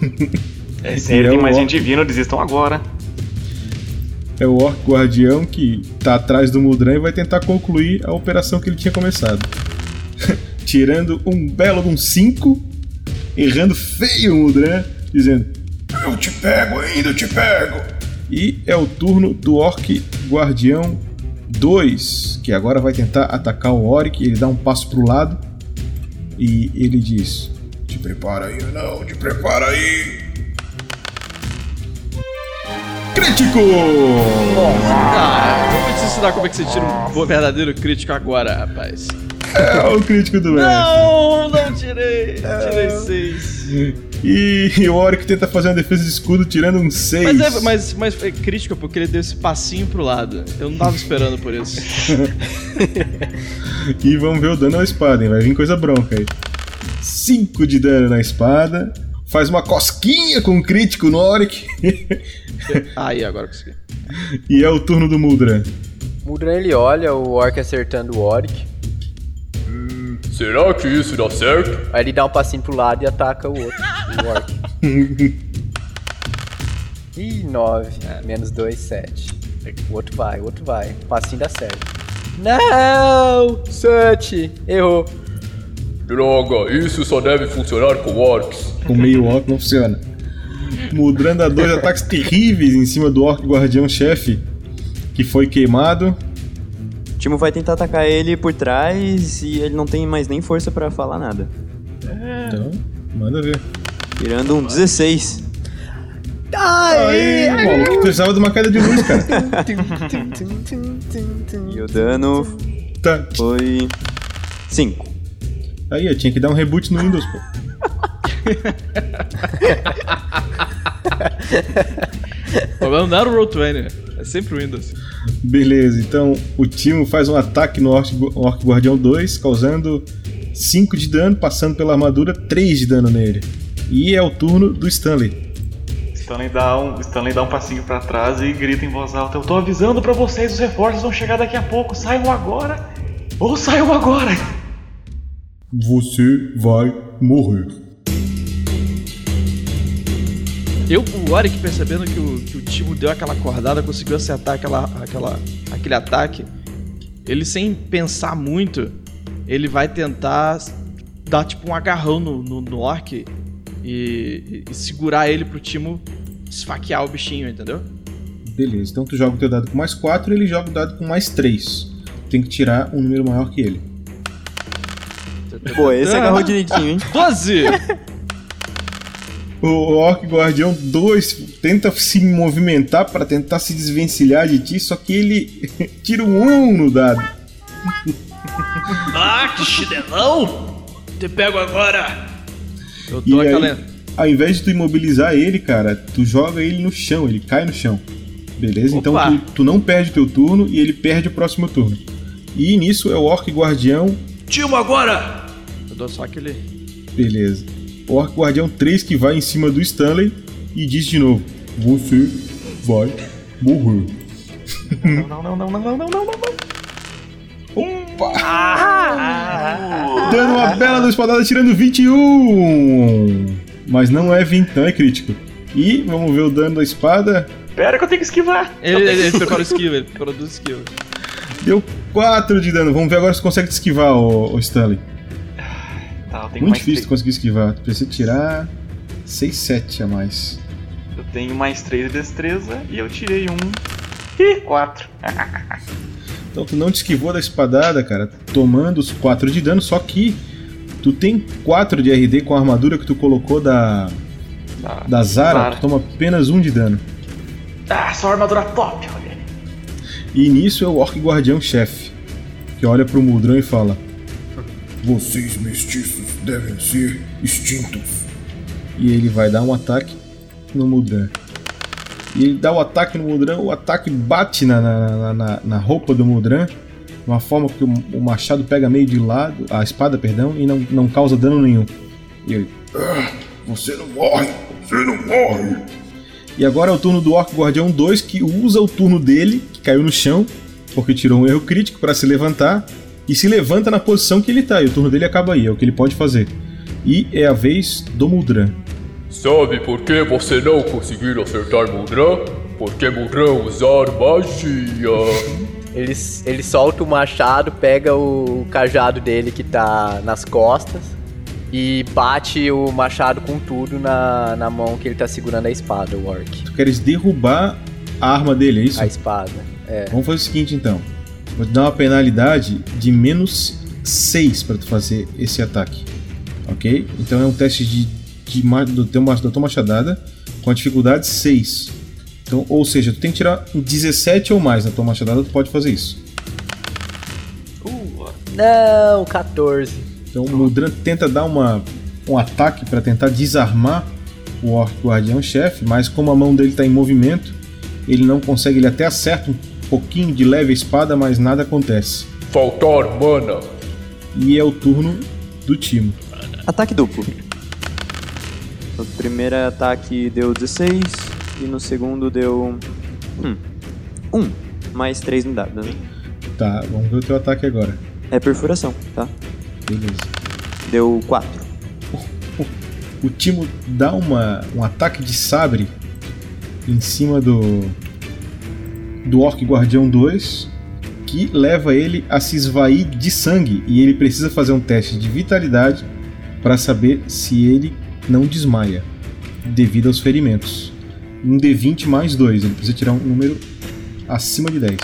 É sério, é tem o mais gente vindo, desistam agora. É o Orc Guardião que tá atrás do Mudran e vai tentar concluir a operação que ele tinha começado. Tirando um belo de um 5, errando feio o Mudran, dizendo: Eu te pego ainda, eu te pego. E é o turno do Orc Guardião 2, que agora vai tentar atacar o Oric. Ele dá um passo pro lado e ele diz: Te prepara aí, não, te prepara aí. Crítico! Eu vou te ensinar como é que você tira um verdadeiro crítico agora, rapaz. É o crítico do mestre. Não, não tirei. Tirei 6. E o Oric tenta fazer uma defesa de escudo tirando um 6. Mas, é, mas, mas é crítico porque ele deu esse passinho pro lado. Eu não tava esperando por isso. E vamos ver o dano na espada, hein? Vai vir coisa bronca aí. 5 de dano na espada. Faz uma cosquinha com um crítico no Oric. Aí, agora consegui. e é o turno do Muldran. Mudran ele olha o Orc acertando o Oric. Será que isso dá certo? Aí ele dá um passinho pro lado e ataca o outro, o Orc. Ih, 9. Menos 2, 7. O outro vai, o outro vai. O passinho dá certo. Não! 7. Errou. Droga, isso só deve funcionar com orcs. Com meio orc não funciona. Muldran dá dois ataques terríveis em cima do Orc Guardião Chefe, que foi queimado. O Timo vai tentar atacar ele por trás e ele não tem mais nem força pra falar nada. Então, manda ver. Tirando um 16. Aí, maluco, precisava de uma queda de luz, cara. E o dano Tá. foi 5. Aí, eu tinha que dar um reboot no Windows, pô. O problema não era o Roll20, é sempre o Windows. Beleza, então o Timo faz um ataque no Orc, Orc Guardião 2, causando 5 de dano, passando pela armadura, 3 de dano nele. E é o turno do Stanley. Stanley dá um, Stanley dá um passinho pra trás e grita em voz alta: Eu tô avisando pra vocês, os reforços vão chegar daqui a pouco. Saiam agora! Ou saiam agora! Você vai morrer. Eu, o Oric, percebendo que o, que o Timo deu aquela acordada, conseguiu acertar aquela, aquela, aquele ataque, ele sem pensar muito, ele vai tentar dar tipo um agarrão no, no, no Orc e, e- e segurar ele pro Timo esfaquear o bichinho, entendeu? Beleza, então tu joga o teu dado com mais 4 e ele joga o dado com mais 3. Tem que tirar um número maior que ele. Pô, esse agarrou direitinho, hein? 12! O Orc Guardião 2 tenta se movimentar para tentar se desvencilhar de ti, só que ele tira um 1 no dado. Ah, que chinelão! Te pego agora! Eu E tô aí, aquela. ao invés de tu imobilizar ele, cara, tu joga ele no chão, ele cai no chão. Beleza? Então Opa. tu, tu não perde o teu turno e ele perde o próximo turno. E nisso é o Orc Guardião. Timo agora! Eu dou só aquele. Beleza. O Orc Guardião 3 que vai em cima do Stanley. e diz de novo: Você vai morrer. Não, não, não, não, não, não, não, não, não. Opa! Dando uma bela da espadada, tirando 21. Mas não é 20, não é crítico. E vamos ver o dano da espada. Pera que eu tenho que esquivar. Ele, ele, ele prepara o skill, ele produz skill. Deu 4 de dano. Vamos ver agora se consegue te esquivar, o, Stanley. Tá, eu tenho Muito difícil três. tu conseguir esquivar. Tu precisa tirar 6, 7 a mais. Eu tenho mais 3 de destreza e eu tirei um. Ih, 4. Então tu não te esquivou da espadada, cara, tomando os 4 de dano, só que tu tem 4 de RD com a armadura que tu colocou da. Da Zara, Zara. tu toma apenas 1 de dano. Ah, só armadura top, olha. E nisso é o Orc Guardião-chefe, que olha pro Muldrão e fala: Vocês mestiços devem ser extintos. E ele vai dar um ataque no Muldran. E ele dá o ataque no Muldran, o ataque bate na, na, na- na, roupa do Muldran, de uma forma que o, o machado pega meio de lado, a espada, perdão, e não, não causa dano nenhum. E ele, Ah, você não morre, você não morre. E agora é o turno do Orc Guardião 2, que usa o turno dele, que caiu no chão, porque tirou um erro crítico, para se levantar, e se levanta na posição que ele tá, e o turno dele acaba aí, é o que ele pode fazer. E é a vez do Muldran. Sabe por que você não conseguiu acertar Muldran? Porque Muldran usar magia. Ele, ele solta o machado, pega o cajado dele que tá nas costas e bate o machado com tudo na, na mão que ele tá segurando a espada, o orc. Tu queres derrubar a arma dele, é isso? A espada, é. Vamos fazer o seguinte então. Vou te dar uma penalidade de menos 6 para tu fazer esse ataque. Ok? Então é um teste de, de ma- do teu, da tua machadada com a dificuldade 6. Então, ou seja, tu tem que tirar um 17 ou mais na tua machadada, tu pode fazer isso. Não, 14. Então o Muldran tenta dar uma, um ataque para tentar desarmar o Orc Guardião-chefe, mas como a mão dele está em movimento, ele não consegue, ele até acerta um pouquinho de leve a espada, mas nada acontece. Faltar mana. E é o turno do Timo. Ataque duplo. No primeiro ataque deu 16 e no segundo deu. Hum, 1. Mais 3 no dado, né? Tá, vamos ver o teu ataque agora. É perfuração, tá? Beleza. Deu 4. O Timo dá uma, um ataque de sabre em cima do do Orc Guardião 2, que leva ele a se esvair de sangue e ele precisa fazer um teste de vitalidade para saber se ele não desmaia devido aos ferimentos. Um D20 mais 2, ele precisa tirar um número acima de 10.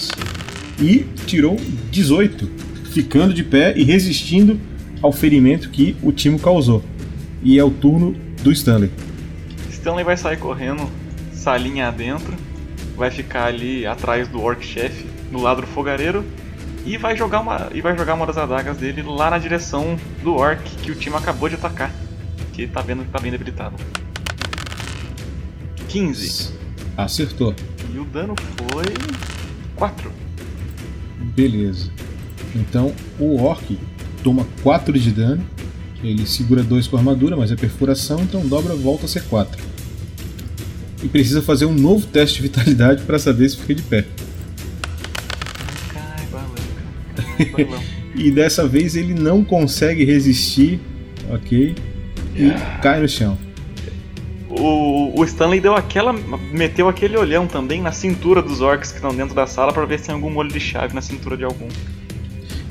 E tirou 18, ficando de pé e resistindo ao ferimento que o Timo causou. E é o turno do Stanley. Stanley vai sair correndo, salinha adentro, vai ficar ali atrás do Orc Chef, no lado do fogareiro, e vai jogar uma e vai jogar uma das adagas dele lá na direção do Orc que o time acabou de atacar, que ele tá vendo que tá bem debilitado. 15. Acertou. E o dano foi 4. Beleza. Então o Orc toma 4 de dano. Ele segura 2 com armadura, mas é perfuração, então dobra, volta a ser 4. E precisa fazer um novo teste de vitalidade para saber se fica de pé. E dessa vez ele não consegue resistir, ok? E cai no chão. O, o Stanley deu aquela. meteu aquele olhão também na cintura dos orcs que estão dentro da sala pra ver se tem algum molho de chave na cintura de algum.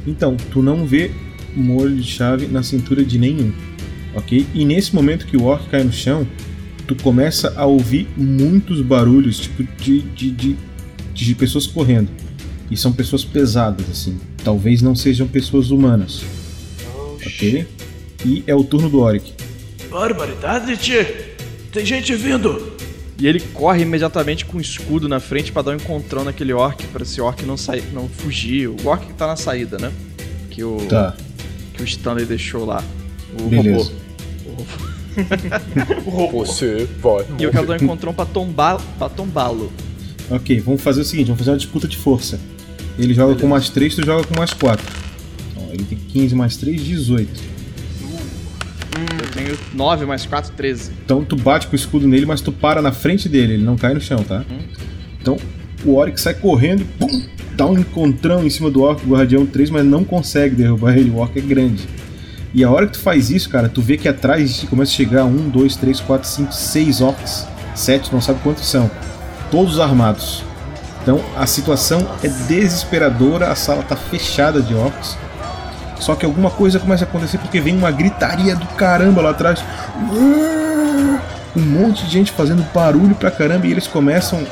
Então, tu não vê molho de chave na cintura de nenhum, ok? E nesse momento que o orc cai no chão, tu começa a ouvir muitos barulhos, tipo de, de, de, de pessoas correndo. E são pessoas pesadas, assim. Talvez não sejam pessoas humanas, ok? E é o turno do Oric. Barbaridade, tchê! Tem gente vindo! E ele corre imediatamente com o escudo na frente pra dar um encontrão naquele orc, pra esse orc não sair, não fugir. O orc que tá na saída, né? Que o Tá. que o Stanley deixou lá. O Beleza. robô. O robô. Você vai. E eu quero dar um encontrão pra tombar, para tombá-lo. Ok, vamos fazer o seguinte, vamos fazer uma disputa de força. Ele joga com mais 3, tu joga com mais 4. Então, ele tem 15 mais 3, 18. tenho 9 mais 4, 13. Então tu bate com o escudo nele, mas tu para na frente dele, ele não cai no chão, tá? Então o Oryx sai correndo, pum, dá um encontrão em cima do Orc Guardião 3, mas não consegue derrubar ele, o Orc é grande. E a hora que tu faz isso, cara, tu vê que atrás começa a chegar um, dois, três, quatro, cinco, seis orcs. Sete, não sabe quantos são. Todos armados. Então a situação é desesperadora, a sala tá fechada de orcs. Só que alguma coisa começa a acontecer porque vem uma gritaria do caramba lá atrás. Um monte de gente fazendo barulho pra caramba e eles começam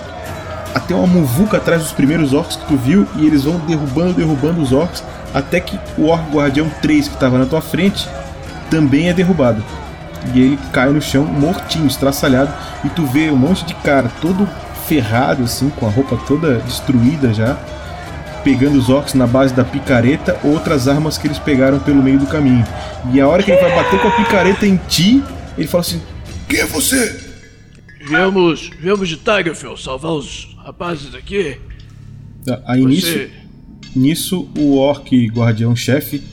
a ter uma muvuca atrás dos primeiros orcs que tu viu e eles vão derrubando, derrubando os orcs até que o Orc Guardião 3 que estava na tua frente também é derrubado. E ele cai no chão mortinho, estraçalhado, e tu vê um monte de cara todo ferrado assim, com a roupa toda destruída já, pegando os orcs na base da picareta, outras armas que eles pegaram pelo meio do caminho. E a hora que ele vai bater com a picareta em ti, ele fala assim: Quem é você? Viemos, viemos de Tigerfell salvar os rapazes aqui. Aí Você- nisso, o orc guardião-chefe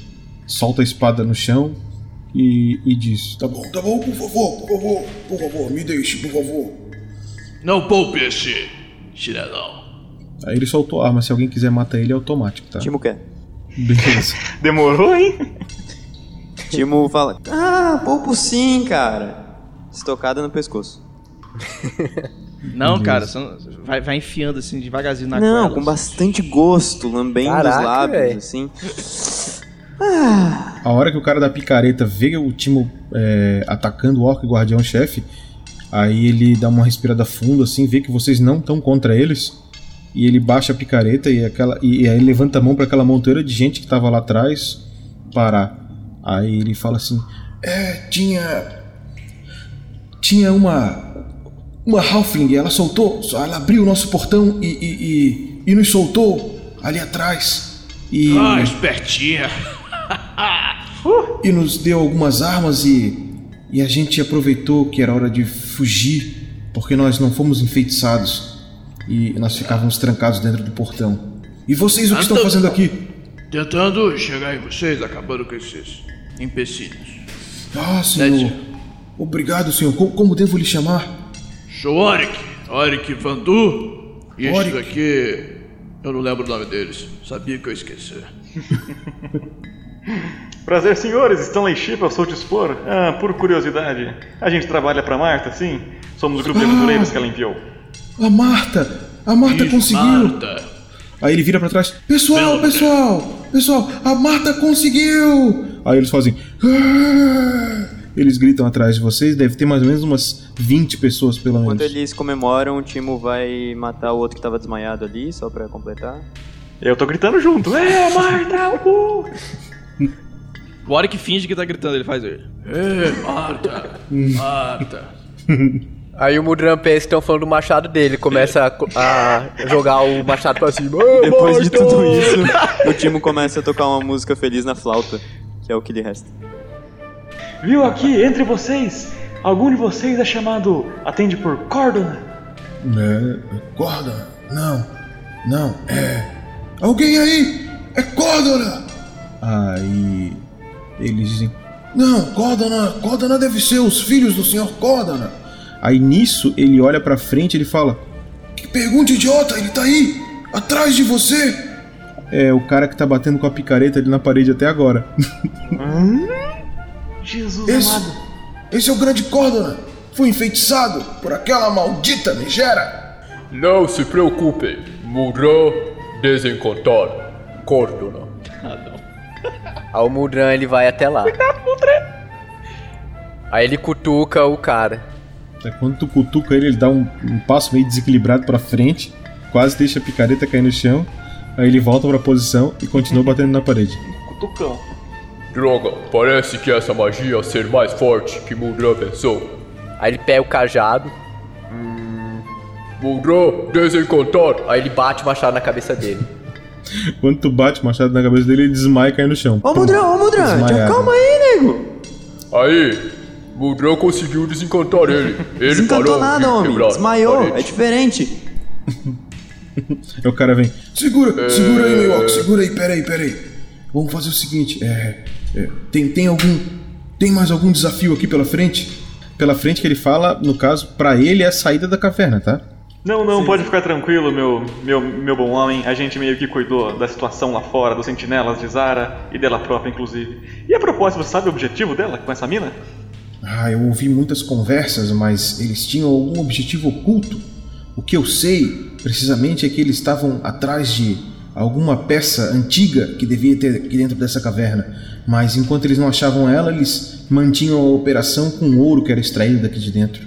solta a espada no chão e, e diz: Tá bom, tá bom, por favor, por favor, por favor, me deixe, por favor. Não poupe esse chinelão. Aí ele soltou a arma, se alguém quiser matar ele é automático, tá? Timo quer. Beleza. Demorou, hein? Timo fala: Ah, pouco sim, cara. Estocada no pescoço. Não, cara, você não- vai, vai enfiando assim devagarzinho na Não, goela. com bastante gosto, lambendo Caraca, os lábios, véi. assim. A hora que o cara da picareta vê o Timo é, atacando o orc guardião-chefe, aí ele dá uma respirada fundo, assim, vê que vocês não estão contra eles, e ele baixa a picareta e, aquela, e, e aí ele levanta a mão para aquela monteira de gente que tava lá atrás parar. Aí ele fala assim: É, tinha. Tinha uma. Uma Halfling, ela soltou. Ela abriu o nosso portão e. e, e, e nos soltou ali atrás. E. Ah, espertinha. e nos deu algumas armas e. E a gente aproveitou que era hora de fugir, porque nós não fomos enfeitiçados. E nós ficávamos trancados dentro do portão. E vocês o que estão fazendo aqui? Tentando chegar em vocês, acabando com esses empecilhos. Ah, senhor. Obrigado, senhor. Co- Como, devo lhe chamar? Sou Oric, Oric Vandu. E estes Oric. aqui, eu não lembro o nome deles. Sabia que eu esqueci. Prazer, senhores. Stanley Ship, eu sou o Dispor. Ah, por curiosidade, a gente trabalha pra Marta, sim? Somos o grupo de aventureiros que ela enviou. A Marta! A Marta Isso, conseguiu! Marta. Aí ele vira pra trás: Pessoal, Belo, pessoal! Pessoal, a Marta conseguiu! Aí eles fazem. "Ah!" Eles gritam atrás de vocês, deve ter mais ou menos umas 20 pessoas pelo menos. Enquanto eles comemoram, o Timo vai matar o outro que tava desmaiado ali, só pra completar. Eu tô gritando junto. É, Marta! uhul! O Oric finge que tá gritando, ele faz ele. Ê, Marta. Marta. Aí o Mudran pensa que estão falando do machado dele, começa a, a jogar o machado pra cima. "Ah, Depois de Marta!" tudo isso, o Timo começa a tocar uma música feliz na flauta, que é o que lhe resta. Viu aqui, entre vocês, algum de vocês é chamado, atende por Cordona? É, Cordona? Não, não, é. Alguém aí? É Cordona! Aí eles dizem. Não, Cordona, Cordona deve ser os filhos do senhor Cordona. Aí nisso ele olha pra frente e ele fala: Que pergunta idiota, ele tá aí, atrás de você. É o cara que tá batendo com a picareta ali na parede até agora. Jesus Esse, amado. esse é o grande Cordona. Foi enfeitiçado por aquela maldita megera. Não se preocupem, Mudran desencantar Cordona. Aí o Mudran ele vai até lá. Aí ele cutuca o cara. Aí Quando tu cutuca ele, ele dá um, um passo meio desequilibrado pra frente, quase deixa a picareta cair no chão. Aí ele volta pra posição e continua batendo na parede. Cutucão. Droga, parece que essa magia ia ser mais forte que Mudran pensou. Aí ele pega o cajado, Mudran desencantar. aí ele bate o machado na cabeça dele. Quando tu bate o machado na cabeça dele, ele desmaia e cai no chão. Ô Mudrão, ô Desmaiado. calma aí, nego. Aí, Mudran conseguiu desencantar ele. Ele Desencantou parou nada, homem. Desmaiou, parede. é diferente. Aí o cara vem. Segura, segura aí, meu Segura aí, peraí, peraí. Vamos fazer o seguinte, é. É, tem, tem algum. Tem mais algum desafio aqui pela frente? Pela frente que ele fala, no caso, pra ele é a saída da caverna, tá? Não, não, pode ficar tranquilo, meu, meu, meu bom homem. A gente meio que cuidou da situação lá fora, dos sentinelas de Zara e dela própria, inclusive. E a propósito, você sabe o objetivo dela com essa mina? Ah, eu ouvi muitas conversas, mas eles tinham algum objetivo oculto. O que eu sei, precisamente, é que eles estavam atrás de alguma peça antiga que devia ter aqui dentro dessa caverna. Mas enquanto eles não achavam ela, eles mantinham a operação com o ouro que era extraído daqui de dentro.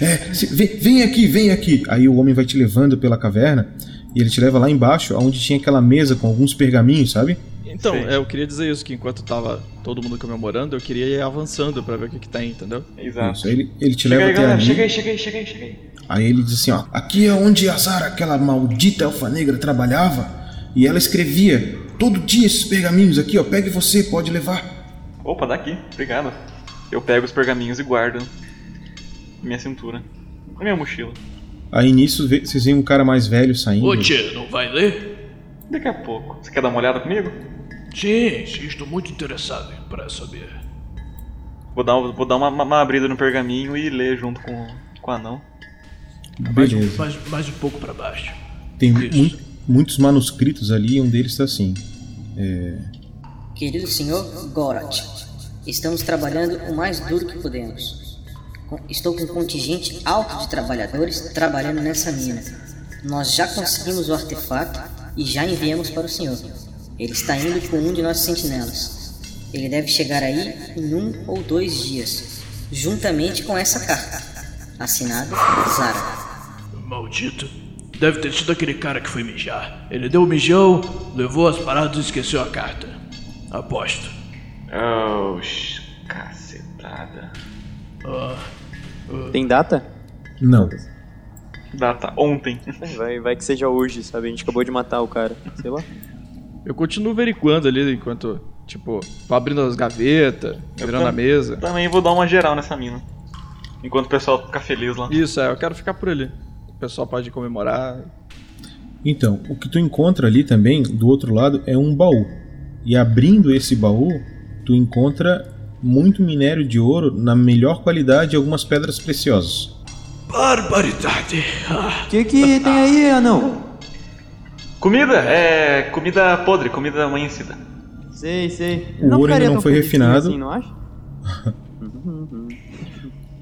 É, se- vem, vem aqui, vem aqui. Aí o homem vai te levando pela caverna e ele te leva lá embaixo, onde tinha aquela mesa com alguns pergaminhos, sabe? Então, é, eu queria dizer isso, que enquanto tava todo mundo comemorando, eu queria ir avançando pra ver o que que tem, entendeu? Exato. Isso, ele, ele te Chega leva aí, até galera, ali. chega aí, chega aí, chega aí, chega aí. Aí ele diz assim, ó, aqui é onde a Zara, aquela maldita elfa negra, trabalhava e ela escrevia todo dia esses pergaminhos aqui, ó, pegue você, pode levar. Opa, daqui, obrigado. Eu pego os pergaminhos e guardo na minha cintura. Na minha mochila. Aí nisso vocês veem um cara mais velho saindo. Ô tio, não vai ler? Daqui a pouco. Você quer dar uma olhada comigo? Sim, sim, estou muito interessado para saber. Vou dar, vou dar uma, uma abrida no pergaminho e ler junto com, com o anão. Mais um, Beleza. mais, mais um pouco para baixo. Tem mu- muitos manuscritos ali e um deles tá assim. É, Querido senhor Gorat, estamos trabalhando o mais duro que podemos. Estou com um contingente alto de trabalhadores trabalhando nessa mina. Nós já conseguimos o artefato e já enviamos para o senhor. Ele está indo com um de nossos sentinelas. Ele deve chegar aí em um ou dois dias, juntamente com essa carta. Assinado Zara. Maldito. Deve ter sido aquele cara que foi mijar. Ele deu o mijão, levou as paradas e esqueceu a carta. Aposto. Oxi, cacetada. Ah, Tem data? Não. Data ontem. Vai, vai que seja hoje, sabe? A gente acabou de matar o cara. Sei lá. Eu continuo averiguando ali enquanto, tipo, abrindo as gavetas, virando a mesa. Também vou dar uma geral nessa mina. Enquanto o pessoal fica feliz lá. Isso, é, eu quero ficar por ali. O pessoal pode comemorar. Então, o que tu encontra ali também, do outro lado, é um baú. E abrindo esse baú, tu encontra muito minério de ouro na melhor qualidade e algumas pedras preciosas. barbaridade. O que que tem aí, anão? Comida! É. comida podre, comida amanhecida. Sei, sei. O ouro ainda não foi refinado. Assim, não acha?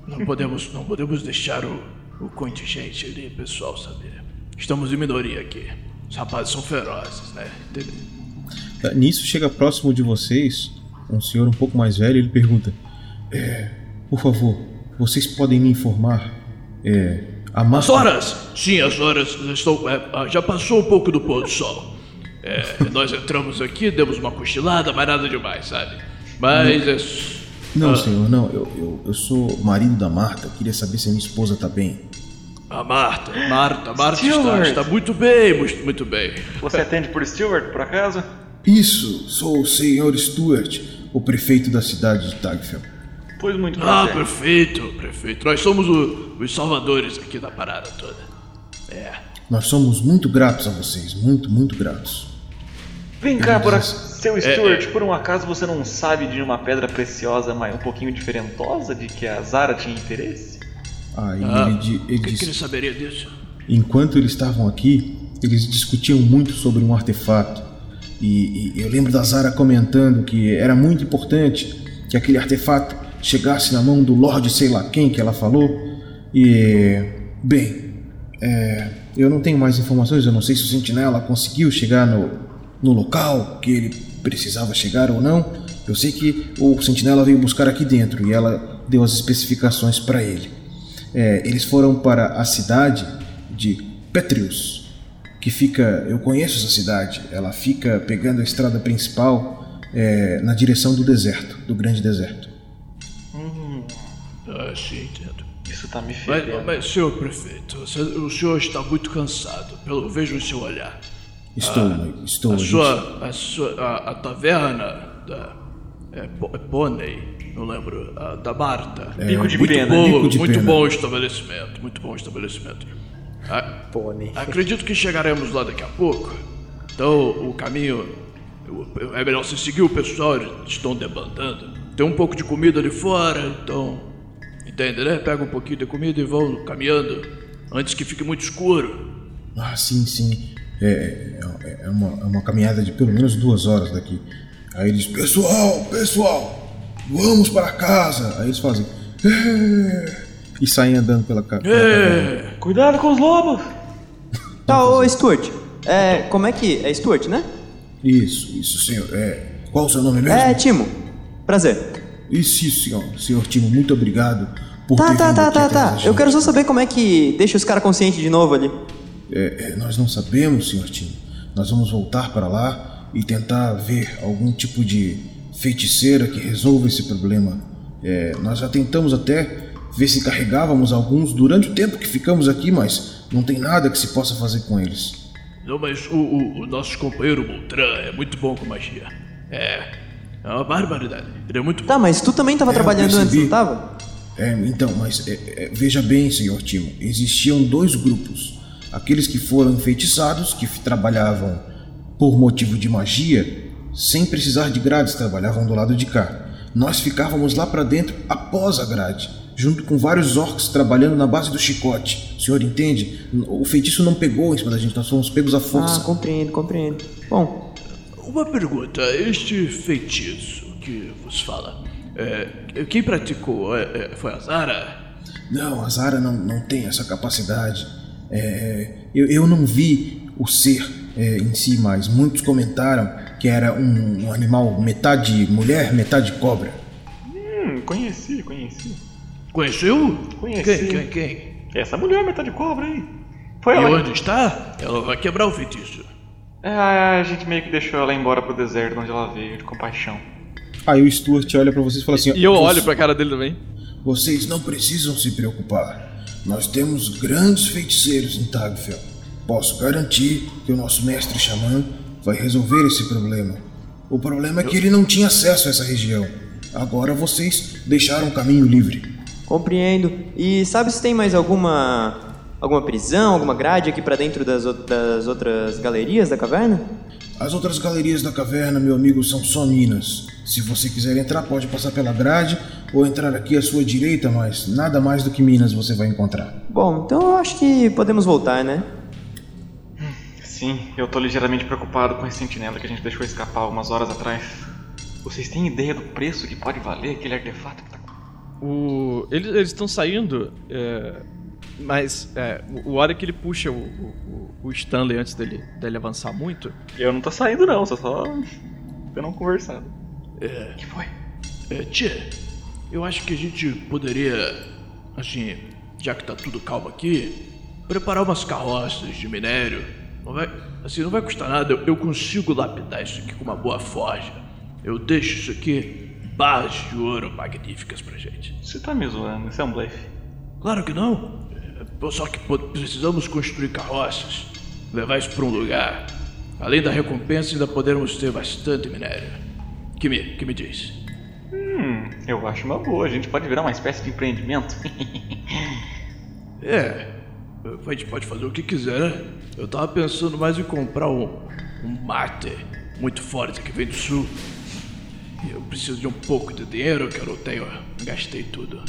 não podemos, não podemos deixar o, o contingente ali, pessoal, saber. Estamos em minoria aqui. Os rapazes são ferozes, né? Entendeu? Tá, Nisso chega próximo de vocês um senhor um pouco mais velho e ele pergunta: é, Por favor, vocês podem me informar? É, a As máscara. horas! Sim, as horas estão. é, ah, já passou um pouco do pôr do sol. É, nós entramos aqui, demos uma cochilada, mas nada demais, sabe? Mas é. Não, ah, senhor, não, eu, eu, eu sou marido da Marta, queria saber se a minha esposa tá bem. A Marta, Marta, Marta está, Stewart. está muito bem, muito, muito bem. Você atende por Stewart, por acaso? Isso, sou o senhor Stuart, o prefeito da cidade de Tagfell. Pois muito Ah, prazer. perfeito, prefeito. Nós somos o- os salvadores aqui da parada toda. É. Nós somos muito gratos a vocês, muito, muito gratos. Vem cá, por seu É, Stewart, é. por um acaso você não sabe de uma pedra preciosa, mas um pouquinho diferentosa, de que a Zara tinha interesse? Aí Ah, ele, o ele que, que disse, ele saberia disso? enquanto eles estavam aqui, eles discutiam muito sobre um artefato. E, e eu lembro da Zara comentando que era muito importante que aquele artefato chegasse na mão do Lorde sei lá quem que ela falou. E, bem, é, eu não tenho mais informações, eu não sei se o Sentinela conseguiu chegar no, no local que ele precisava chegar ou não. Eu sei que o Sentinela veio buscar aqui dentro e ela deu as especificações para ele. É, eles foram para a cidade de Petrius, que fica. Eu conheço essa cidade. Ela fica pegando a estrada principal é, na direção do deserto, do grande deserto. Hum, sim, entendo. isso tá me Mas, fedendo. mas, senhor prefeito, o senhor está muito cansado, pelo vejo o seu olhar. Estou, Ah, estou. A gente. sua, a sua, a, a taverna da é, é Pônei, não lembro, a da Marta. É, Bico de muito pena, boa, bico de muito pena. bom estabelecimento, muito bom estabelecimento. Ah, Pônei. acredito que chegaremos lá daqui a pouco. Então o caminho é melhor você seguir o pessoal, eles estão debandando. tem um pouco de comida ali fora, então. Entende, né? Pega um pouquinho de comida e vão caminhando antes que fique muito escuro. Ah, sim, sim. É, é, é uma, é uma caminhada de pelo menos duas horas daqui. Aí eles, pessoal, pessoal, vamos para casa. Aí eles fazem. "É", E saem andando pela ca- pela caverna. Cuidado com os lobos! Tá, ô Stuart. É, como é que. É Stuart, né? Isso, isso, senhor. É, qual o seu nome mesmo? É, Timo. Prazer. Isso, isso, senhor. Senhor Timo, muito obrigado por Tá, ter tá, vindo tá, aqui tá, tá. gente. Eu quero só saber como é que deixa os caras conscientes de novo ali. É, é, nós não sabemos, senhor Timo. Nós vamos voltar para lá e tentar ver algum tipo de feiticeira que resolva esse problema. É, nós já tentamos até ver se carregávamos alguns durante o tempo que ficamos aqui, mas não tem nada que se possa fazer com eles. Não, mas o, o, o nosso companheiro Moltran é muito bom com magia. É. É uma barbaridade. Ele é muito bom. Tá, mas tu também tava É, trabalhando antes, não tava? É, então, mas é, é, veja bem, senhor Timo, existiam dois grupos. Aqueles que foram enfeitiçados, que trabalhavam por motivo de magia, sem precisar de grades, trabalhavam do lado de cá. Nós ficávamos lá para dentro após a grade, junto com vários orcs trabalhando na base do chicote. O senhor entende? O feitiço não pegou em cima da gente, nós fomos pegos à força. Ah, compreendo, compreendo. Bom, Uma pergunta: este feitiço que vos fala, é, quem praticou é, é, foi a Zara? Não, a Zara não, não tem essa capacidade. É, eu, eu não vi o ser é, em si, mas muitos comentaram que era um, um animal metade mulher, metade cobra. Hum, conheci, conheci. Conheceu? Conheci. Quem, quem, quem? Essa mulher metade cobra aí. Foi E ela. onde está? Ela vai quebrar o feitiço. É, a gente meio que deixou ela embora pro deserto onde ela veio, de compaixão. Aí o Stuart olha pra vocês e fala assim: E eu "Vocês- olho pra cara dele também. Vocês não precisam se preocupar. Nós temos grandes feiticeiros em Tagfel. Posso garantir que o nosso mestre xamã vai resolver esse problema. O problema é que ele não tinha acesso a essa região. Agora vocês deixaram o caminho livre. compreendo. E sabe se tem mais alguma. alguma prisão, alguma grade aqui pra dentro das, das outras galerias da caverna? As outras galerias da caverna, meu amigo, são só minas. Se você quiser entrar, pode passar pela grade ou entrar aqui à sua direita, mas nada mais do que minas você vai encontrar. Bom, então eu acho que podemos voltar, né? Sim, eu tô ligeiramente preocupado com esse sentinela que a gente deixou escapar algumas horas atrás. Vocês têm ideia do preço que pode valer aquele artefato que tá O... Eles eles estão saindo, é, mas é, o- hora que ele puxa o, o, o Stanley antes dele, dele avançar muito. Eu não tô saindo não, só só tendo um conversado. É. que foi? É, tia, eu acho que a gente poderia, assim, já que tá tudo calmo aqui, preparar umas carroças de minério. Não vai, assim, não vai custar nada. Eu, eu consigo lapidar isso aqui com uma boa forja. Eu deixo isso aqui barras de ouro magníficas pra gente. Você tá me zoando, isso é um blefe. Claro que não. É, Só que precisamos construir carroças, levar isso pra um lugar. Além da recompensa, ainda poderemos ter bastante minério. Que me, que me diz? Hum, eu acho uma boa, a gente pode virar uma espécie de empreendimento. É, a gente pode fazer o que quiser, né? Eu tava pensando mais em comprar um, um mate muito forte que vem do sul. Eu preciso de um pouco de dinheiro que eu não tenho, gastei tudo.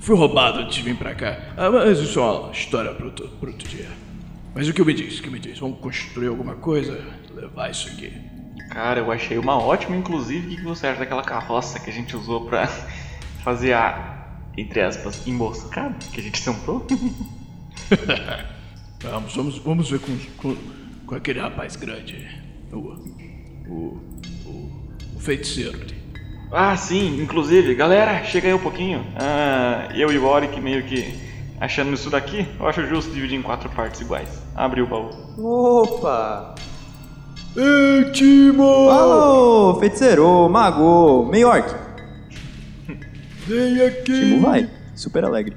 Fui roubado antes de vir pra cá. Ah, mas isso é uma história para outro, pra outro dia. Mas o que me diz? O que me diz? Vamos construir alguma coisa? Levar isso aqui. Cara, eu achei uma ótima, inclusive, o que você acha daquela carroça que a gente usou pra fazer a, entre aspas, emboscada que a gente sentou? vamos, vamos, vamos ver com, com, com aquele rapaz grande. O, o, o, o feiticeiro ali. Ah, sim, inclusive, galera, chega aí um pouquinho. Ah, eu e o Oric meio que achando isso daqui, eu acho justo dividir em quatro partes iguais. Abre o baú. Opa! Ei, Timo! Alô, feiticeiro, mago, meio orc. Vem aqui! Timo vai, super alegre.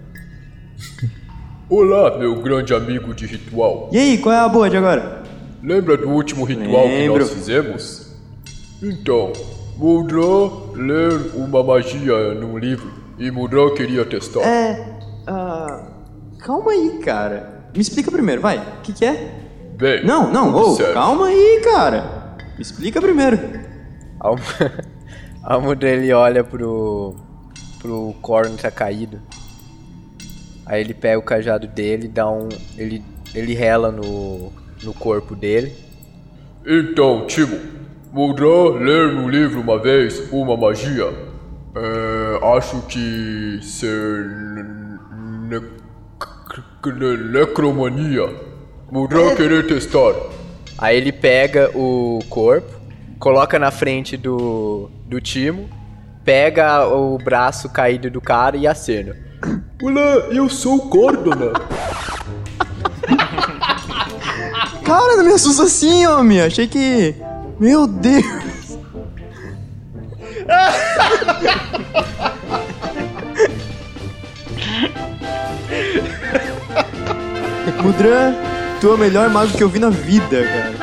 Olá, meu grande amigo de ritual. E aí, qual é a boa de agora? Lembra do último ritual Lembro. que nós fizemos? Então, Mudra ler uma magia num livro e Mudra queria testar. É. ah, calma aí, cara. Me explica primeiro, vai. O que, que é? Bem, Não, não, certo. calma aí, cara. Me explica primeiro. A Mudra ele olha pro. pro corno que tá caído. Aí ele pega o cajado dele, dá um. ele, ele rela no, no corpo dele. Então, Timo, Mudra ler no livro uma vez uma magia. É, acho que ser. Ne ne necromania. Mudra querer testar. Aí ele pega o corpo, coloca na frente do, do Timo, pega o braço caído do cara e acena. Olá, eu sou o Cordona. Cara, não me assusta assim, homem. Achei que. Meu Deus. Mudran, tu é o melhor mago que eu vi na vida, cara.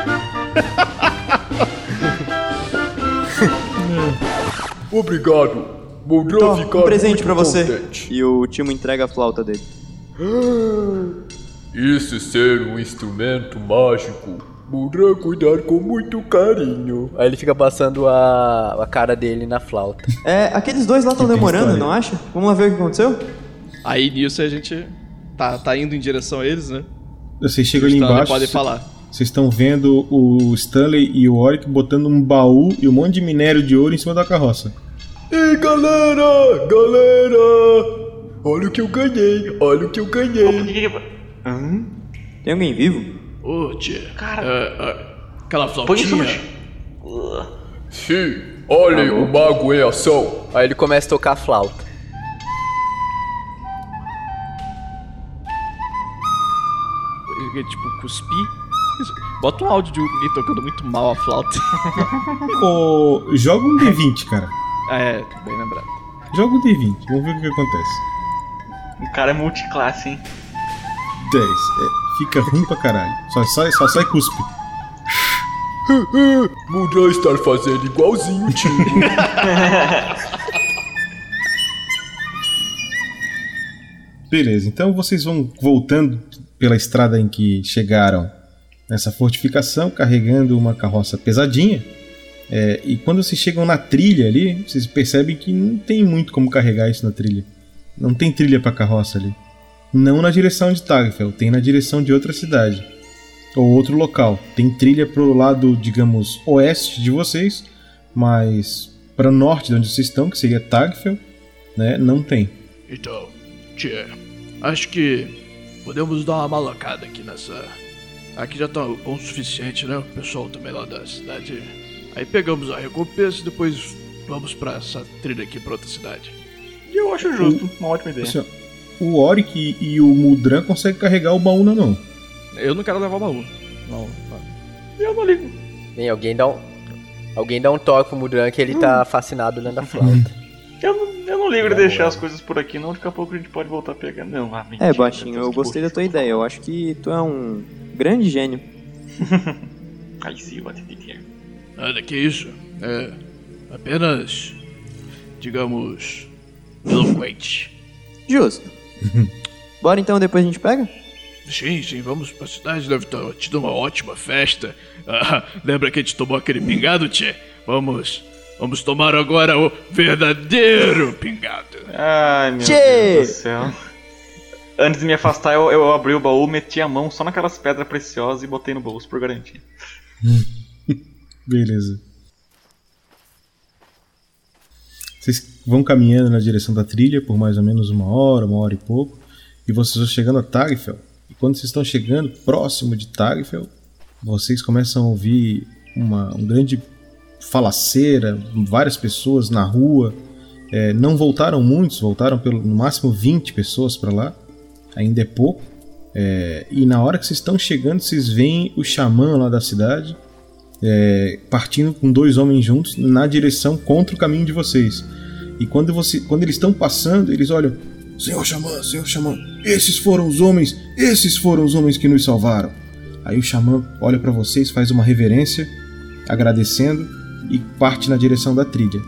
Obrigado. Mudra Tó, ficar um presente pra você. contente. E o Timo entrega a flauta dele. Isso ser um instrumento mágico. Mudra cuidar com muito carinho. Aí ele fica passando a, a cara dele na flauta. É, aqueles dois lá estão demorando, não acha? Vamos lá ver o que aconteceu? Aí nisso a gente tá, tá indo em direção a eles, né? Vocês chegam ali embaixo. podem cê- falar. Vocês estão vendo o Stanley e o Oric botando um baú e um monte de minério de ouro em cima da carroça. Ei galera, galera! Olha o que eu ganhei, olha o que eu ganhei. Hã? Tem alguém vivo? Ô, tia. Cara. é, é, aquela flautinha. Sim, olhem o mago em ação. Aí ele começa a tocar a flauta. Ele, Tipo, cuspir. Bota um áudio de alguém tocando muito mal a flauta. Ô, joga um D20, cara. é, bem lembrado. Joga um D20, vamos ver o que acontece. O cara é multiclasse, hein? 10. É, fica ruim pra caralho. Só sai, só sai cuspe. Mudra estar fazendo igualzinho o Timo. Beleza, então vocês vão voltando pela estrada em que chegaram nessa fortificação, carregando uma carroça pesadinha. É, e quando vocês chegam na trilha ali, vocês percebem que não tem muito como carregar isso na trilha. Não tem trilha pra carroça ali. Não na direção de Tagfel, tem na direção de outra cidade. Ou outro local. Tem trilha pro lado, digamos, oeste de vocês, mas para norte de onde vocês estão, que seria Tagfel, né, não tem. Então, tia, acho que podemos dar uma malacada aqui nessa. Aqui já tá bom o suficiente, né? O pessoal também lá da cidade. Aí pegamos a recompensa e depois vamos pra essa trilha aqui pra outra cidade. E eu acho justo, uma ótima ideia. Assim, o Oric e o Mudran conseguem carregar o baú na mão. Eu não quero levar o baú. Não. Eu não ligo. Bem, alguém dá um. Alguém dá um toque pro Mudran que ele tá fascinado olhando a flauta. Eu não, eu não ligo de deixar as coisas por aqui, não. Daqui a pouco a gente pode voltar a pegar. Não, ah, mentira, É, baixinho, eu gostei da tua ideia. Eu acho que tu é um grande gênio. I see what you did. Nada que isso. É apenas, digamos, eloquente. Justo. Bora então, depois a gente pega? Sim, sim, vamos pra cidade, deve ter tido uma ótima festa. Ah, lembra que a gente tomou aquele pingado, tchê? Vamos, vamos tomar agora o verdadeiro pingado. Ai, meu Tchê! Deus do céu. Antes de me afastar, eu, eu abri o baú, meti a mão só naquelas pedras preciosas e botei no bolso por garantia. Beleza. Vocês vão caminhando na direção da trilha por mais ou menos uma hora, uma hora e pouco, e vocês vão chegando a Tagfel. E quando vocês estão chegando próximo de Tagfel, vocês começam a ouvir uma um grande falaceira, várias pessoas na rua. É, não voltaram muitos, voltaram pelo, no máximo 20 pessoas para lá, ainda é pouco. É, e na hora que vocês estão chegando, vocês veem o xamã lá da cidade é, partindo com dois homens juntos na direção contra o caminho de vocês. E quando, você, quando eles estão passando, eles olham: Senhor Xamã, Senhor Xamã, esses foram os homens, esses foram os homens que nos salvaram. Aí o Xamã olha para vocês, faz uma reverência, agradecendo e parte na direção da trilha.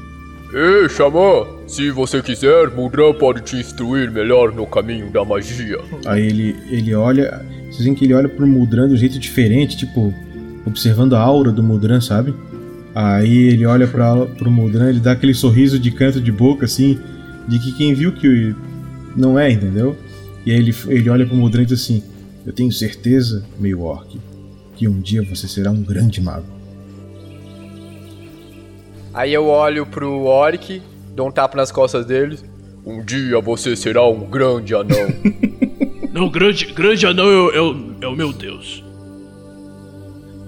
Ei, Xamã, se você quiser, Mudra pode te instruir melhor no caminho da magia. Aí ele, ele olha, vocês veem que ele olha pro Mudran de um jeito diferente, tipo, observando a aura do Mudran, sabe? Aí ele olha para pro Muldran, ele dá aquele sorriso de canto de boca, assim, de que quem viu que não é, entendeu? E aí ele, ele olha pro Muldran e diz assim: Eu tenho certeza, meio orc, que um dia você será um grande mago. Aí eu olho pro orc, dou um tapa nas costas dele. Um dia você será um grande anão. Não, grande, grande anão é, o- é, o- é o meu Deus.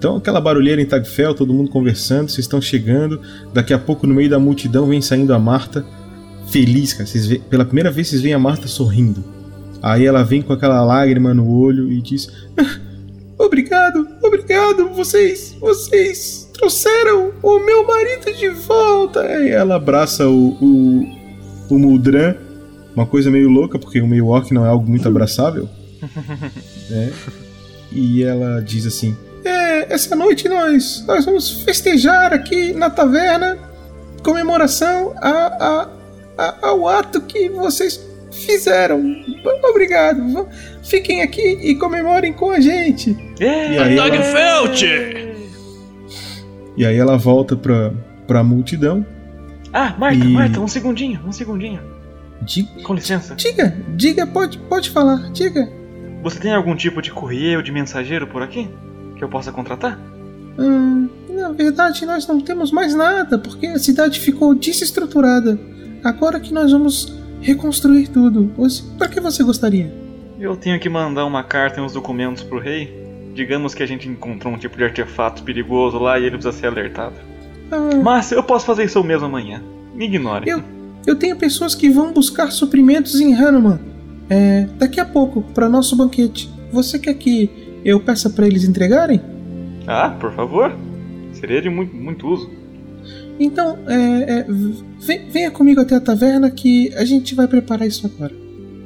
Então, aquela barulheira em Tagfel, todo mundo conversando, vocês estão chegando. Daqui a pouco, no meio da multidão, vem saindo a Marta, feliz, cara. Vocês vê- pela primeira vez, vocês veem a Marta sorrindo. Aí ela vem com aquela lágrima no olho e diz: "Ah, Obrigado, obrigado, vocês, vocês trouxeram o meu marido de volta. Aí ela abraça o, o, o Muldran, uma coisa meio louca, porque o meio orc não é algo muito abraçável. né? E ela diz assim: essa noite nós, nós vamos festejar aqui na taverna comemoração a, a, a- ao ato que vocês fizeram. Obrigado. Fiquem aqui e comemorem com a gente. E aí, ela, Tagfelt! e aí ela volta pra, pra multidão. Ah, Marta, E- Marta, um segundinho, um segundinho. Di- Com licença. diga, diga, pode, pode falar, diga. Você tem algum tipo de courier ou de mensageiro por aqui? Que eu possa contratar? Hum, na verdade, nós não temos mais nada, porque a cidade ficou desestruturada. Agora que nós vamos reconstruir tudo. Pra que você gostaria? Eu tenho que mandar uma carta e uns documentos pro rei. Digamos que a gente encontrou um tipo de artefato perigoso lá e ele precisa ser alertado. Ah, Mas eu posso fazer isso mesmo amanhã. Me ignore. Eu, eu tenho pessoas que vão buscar suprimentos em Hanuman. É, daqui a pouco, para nosso banquete. Você quer que eu peça para eles entregarem? Ah, por favor. Seria de muito, muito uso. Então, é, é, vem- venha comigo até a taverna que a gente vai preparar isso agora.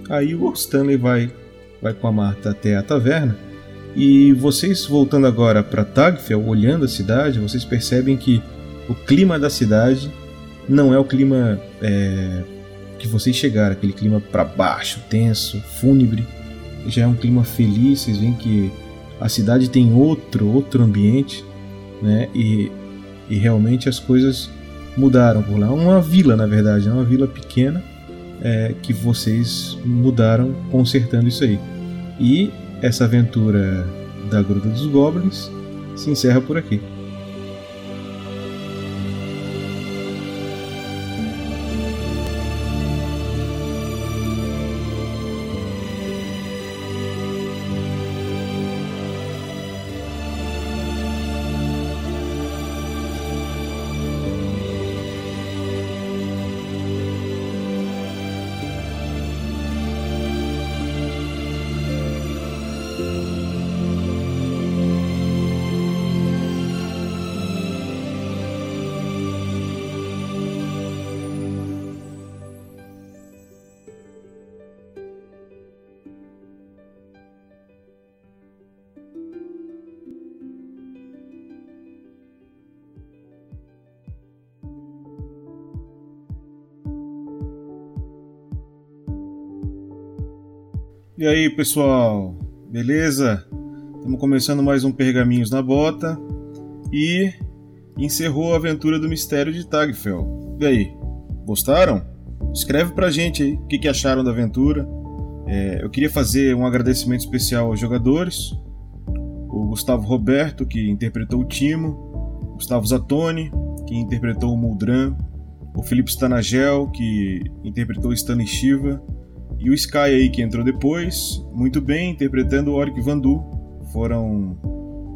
Aí o Stanley vai, vai com a Marta até a taverna. E vocês voltando agora para Tagfel, olhando a cidade, vocês percebem que o clima da cidade não é o clima é, que vocês chegaram, aquele clima para baixo, tenso, fúnebre. Já é um clima feliz. Vocês veem que a cidade tem outro, outro ambiente, né? E e realmente as coisas mudaram por lá. Uma vila, na verdade, é uma vila pequena é, que vocês mudaram consertando isso aí. E essa aventura da Gruta dos Goblins se encerra por aqui. E aí, pessoal? Beleza? Estamos começando mais um Pergaminhos na Bota e encerrou a aventura do Mistério de Tagfel. E aí, gostaram? Escreve pra gente aí o que, que acharam da aventura. É, eu queria fazer um agradecimento especial aos jogadores. O Gustavo Roberto, que interpretou o Timo. Gustavo Zatoni, que interpretou o Muldran. O Felipe Stanagel, que interpretou o Stanley Shiva. E o Sky aí que entrou depois, muito bem, interpretando o Oric Vandu. Foram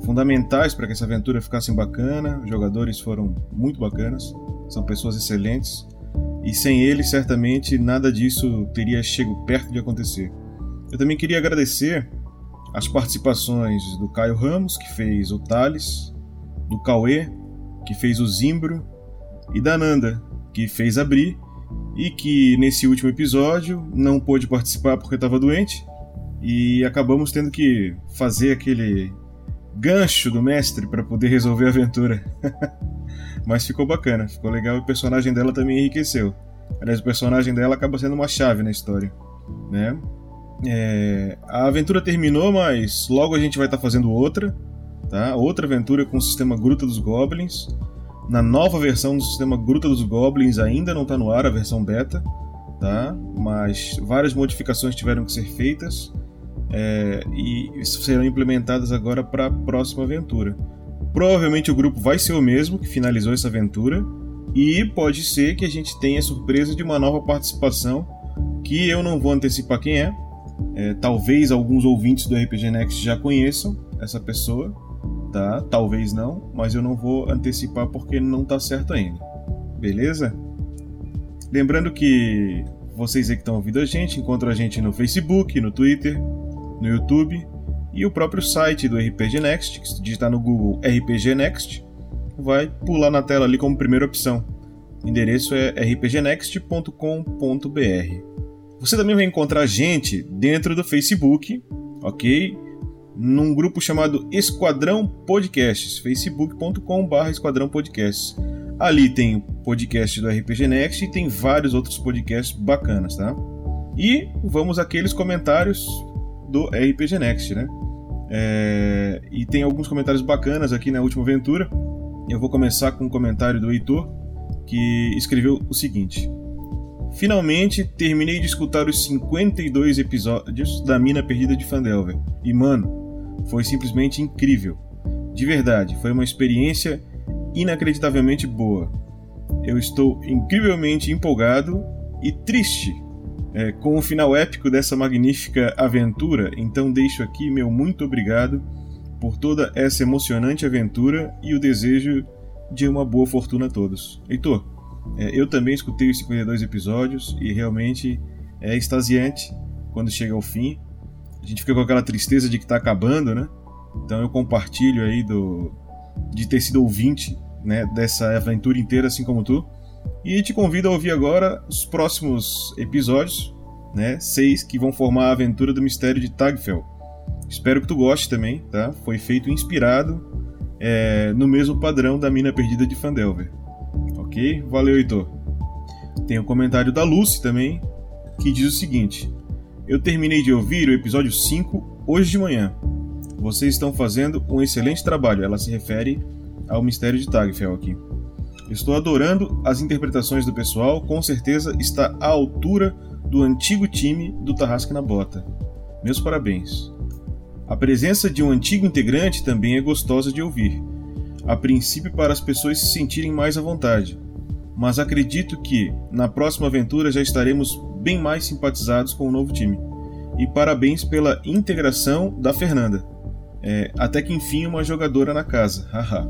fundamentais para que essa aventura ficasse bacana. Os jogadores foram muito bacanas, são pessoas excelentes. E sem eles, certamente, nada disso teria chego perto de acontecer. Eu também queria agradecer as participações do Caio Ramos, que fez o Thales, do Cauê, que fez o Zimbro, e da Nanda, que fez a Bri, e que nesse último episódio não pôde participar porque estava doente e acabamos tendo que fazer aquele gancho do mestre para poder resolver a aventura. Mas ficou bacana, ficou legal e o personagem dela também enriqueceu. Aliás, o personagem dela acaba sendo uma chave na história, né? É, a aventura terminou, mas logo a gente vai estar fazendo outra, tá? Outra aventura com o sistema Gruta dos Goblins. Na nova versão do sistema Gruta dos Goblins, ainda não está no ar a versão beta, tá? Mas várias modificações tiveram que ser feitas é, e serão implementadas agora para a próxima aventura. Provavelmente o grupo vai ser o mesmo que finalizou essa aventura e pode ser que a gente tenha a surpresa de uma nova participação que eu não vou antecipar quem é. é talvez alguns ouvintes do RPG Next já conheçam essa pessoa, tá? Talvez não, mas eu não vou antecipar porque não tá certo ainda. Beleza? Lembrando que vocês que estão ouvindo a gente encontram a gente no Facebook, no Twitter, no YouTube e o próprio site do RPG Next, que se digitar no Google RPG Next, vai pular na tela ali como primeira opção. O endereço é rpgnext.com.br. Você também vai encontrar a gente dentro do Facebook, ok? Num grupo chamado Esquadrão Podcasts, facebook.com.br Esquadrão Podcasts. Ali tem o podcast do RPG Next e tem vários outros podcasts bacanas, tá? E vamos àqueles comentários do RPG Next, né? É... E tem alguns comentários bacanas aqui na última aventura. Eu vou começar com um comentário do Heitor, que escreveu o seguinte: Finalmente terminei de escutar os 52 episódios da Mina Perdida de Fandelver. E mano, foi simplesmente incrível. De verdade, foi uma experiência inacreditavelmente boa. Eu estou incrivelmente empolgado e triste é, com o final épico dessa magnífica aventura, então deixo aqui meu muito obrigado por toda essa emocionante aventura e o desejo de uma boa fortuna a todos. Heitor, é, eu também escutei os 52 episódios e realmente é extasiante quando chega ao fim. A gente fica com aquela tristeza de que está acabando, né? Então eu compartilho aí do de ter sido ouvinte né, dessa aventura inteira, assim como tu. E te convido a ouvir agora os próximos episódios, né, seis, que vão formar a aventura do mistério de Tagfell. Espero que tu goste também, tá? Foi feito inspirado é, no mesmo padrão da Mina Perdida de Fandelver. Ok? Valeu, Heitor. Tem o um comentário da Lucy também, que diz o seguinte: Eu terminei de ouvir o episódio 5 hoje de manhã. Vocês estão fazendo um excelente trabalho. Ela se refere ao mistério de Tagfell aqui. Estou adorando as interpretações do pessoal, com certeza está à altura do antigo time do Tarrasque na Bota. Meus parabéns. A presença de um antigo integrante também é gostosa de ouvir, a princípio para as pessoas se sentirem mais à vontade, mas acredito que na próxima aventura já estaremos bem mais simpatizados com o novo time. E parabéns pela integração da Fernanda. É, até que enfim uma jogadora na casa, haha.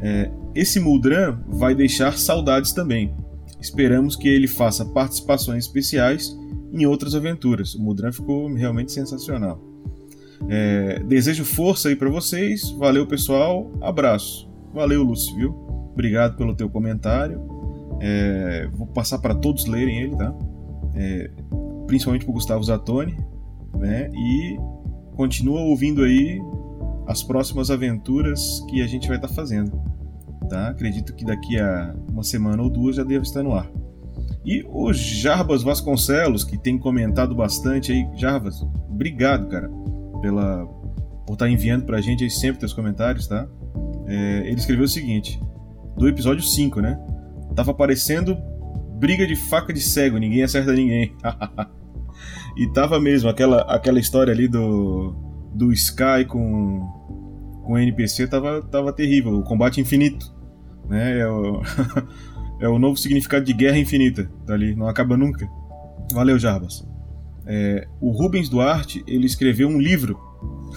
É, esse Muldran vai deixar saudades também. Esperamos que ele faça participações especiais em outras aventuras. O Muldran ficou realmente sensacional. É, desejo força aí para vocês. Valeu, pessoal. Abraço. Valeu, Lúcio, viu? Obrigado pelo teu comentário. É, vou passar para todos lerem ele, tá? É, principalmente para Gustavo Zatoni, né? E continua ouvindo aí as próximas aventuras que a gente vai estar tá fazendo. Tá? Acredito que daqui a uma semana ou duas já deve estar no ar. E o Jarbas Vasconcelos, que tem comentado bastante aí. Jarbas, obrigado, cara, pela, por estar tá enviando pra gente aí sempre teus comentários, tá? É, ele escreveu o seguinte: do episódio 5, né? Tava parecendo briga de faca de cego, ninguém acerta ninguém. e tava mesmo, aquela, aquela história ali do, do Sky com, com o NPC tava, tava terrível. O combate infinito. Né? É, o, é o novo significado de guerra infinita. Tá ali, não acaba nunca. Valeu, Jarbas. É, o Rubens Duarte ele escreveu um livro,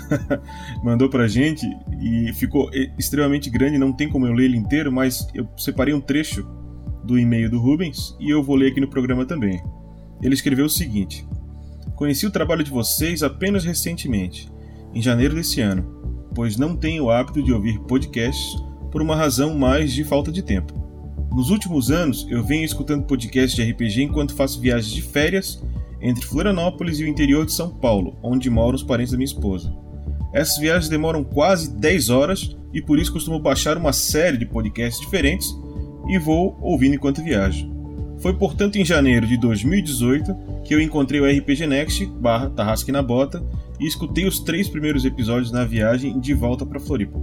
mandou pra gente e ficou extremamente grande. Não tem como eu ler ele inteiro, mas eu separei um trecho do e-mail do Rubens e eu vou ler aqui no programa também. Ele escreveu o seguinte: Conheci o trabalho de vocês apenas recentemente, em janeiro desse ano, pois não tenho o hábito de ouvir podcasts por uma razão mais de falta de tempo. Nos últimos anos, eu venho escutando podcasts de RPG enquanto faço viagens de férias entre Florianópolis e o interior de São Paulo, onde moram os parentes da minha esposa. Essas viagens demoram quase 10 horas e por isso costumo baixar uma série de podcasts diferentes e vou ouvindo enquanto viajo. Foi portanto em janeiro de 2018 que eu encontrei o RPG Next barra Tarrasque na Bota e escutei os três primeiros episódios na viagem de volta para Floripa.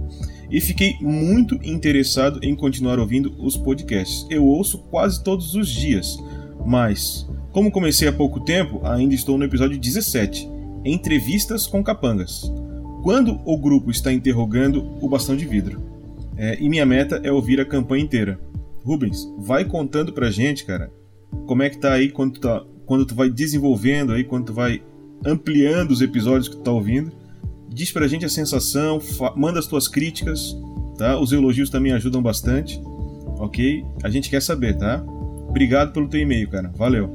e fiquei muito interessado em continuar ouvindo os podcasts. Eu ouço quase todos os dias, mas como comecei há pouco tempo, ainda estou no episódio 17, Entrevistas com Capangas. Quando o grupo está interrogando o bastão de vidro. É, e minha meta é ouvir a campanha inteira. Rubens, vai contando pra gente, cara, como é que tá aí quando tu, tá, quando tu vai desenvolvendo aí, quando tu vai ampliando os episódios que tu tá ouvindo. Diz pra gente a sensação, manda as tuas críticas, tá? Os elogios também ajudam bastante, ok? A gente quer saber, tá? Obrigado pelo teu e-mail, cara. Valeu.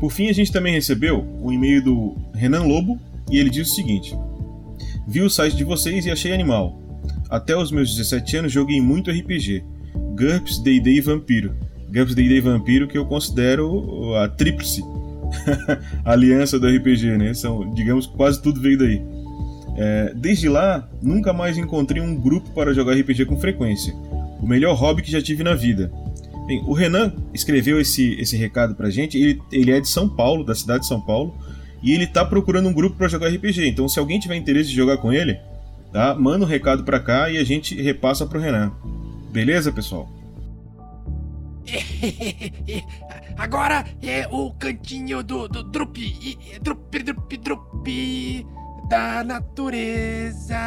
Por fim, a gente também recebeu o e-mail do Renan Lobo e ele diz o seguinte: Vi o site de vocês e achei animal. Até os meus 17 anos joguei muito RPG. GURPS, D&D e Vampiro. GURPS, D&D e Vampiro que eu considero a tríplice aliança do RPG, né? São, digamos, quase tudo veio daí. É, desde lá, nunca mais encontrei um grupo para jogar RPG com frequência. O melhor hobby que já tive na vida. Bem, o Renan escreveu esse, esse recado pra gente. Ele, ele é de São Paulo, da cidade de São Paulo, e ele tá procurando um grupo para jogar RPG. Então, se alguém tiver interesse de jogar com ele, tá? Manda um recado pra cá e a gente repassa pro Renan. Beleza, pessoal? Agora é o cantinho do, do drup, drup, drup, drup da natureza.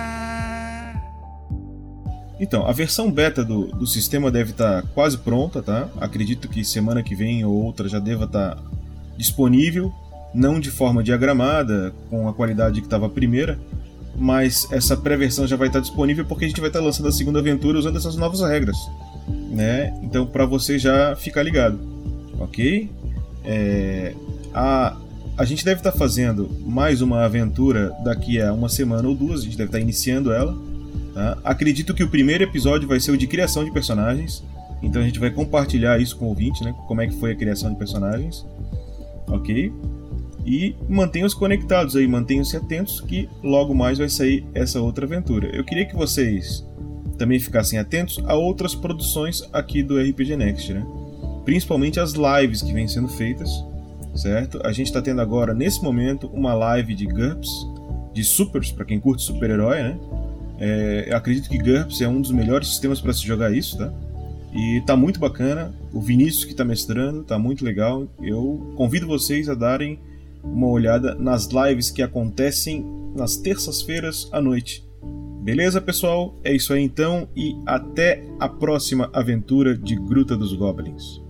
Então, a versão beta do, do sistema deve estar tá quase pronta, tá? Acredito que semana que vem ou outra já deva estar tá disponível, não de forma diagramada, com a qualidade que estava a primeira, mas essa pré-versão já vai estar disponível porque a gente vai estar lançando a segunda aventura usando essas novas regras, né? Então, para você já ficar ligado, ok? É, a, a gente deve estar fazendo mais uma aventura daqui a uma semana ou duas, a gente deve estar iniciando ela Tá? Acredito que o primeiro episódio vai ser o de criação de personagens. Então a gente vai compartilhar isso com o ouvinte, né? Como é que foi a criação de personagens. Ok? E mantenham-se conectados aí, mantenham-se atentos que logo mais vai sair essa outra aventura. Eu queria que vocês também ficassem atentos a outras produções aqui do RPG Next, né? Principalmente as lives que vêm sendo feitas, certo? A gente está tendo agora, nesse momento, uma live de GURPS, de supers, para quem curte super-herói, né? É, eu acredito que GURPS é um dos melhores sistemas para se jogar isso, tá? E tá muito bacana. O Vinícius que tá mestrando, tá muito legal. Eu convido vocês a darem uma olhada nas lives que acontecem nas terças-feiras à noite. Beleza, pessoal? É isso aí então e até a próxima aventura de Gruta dos Goblins.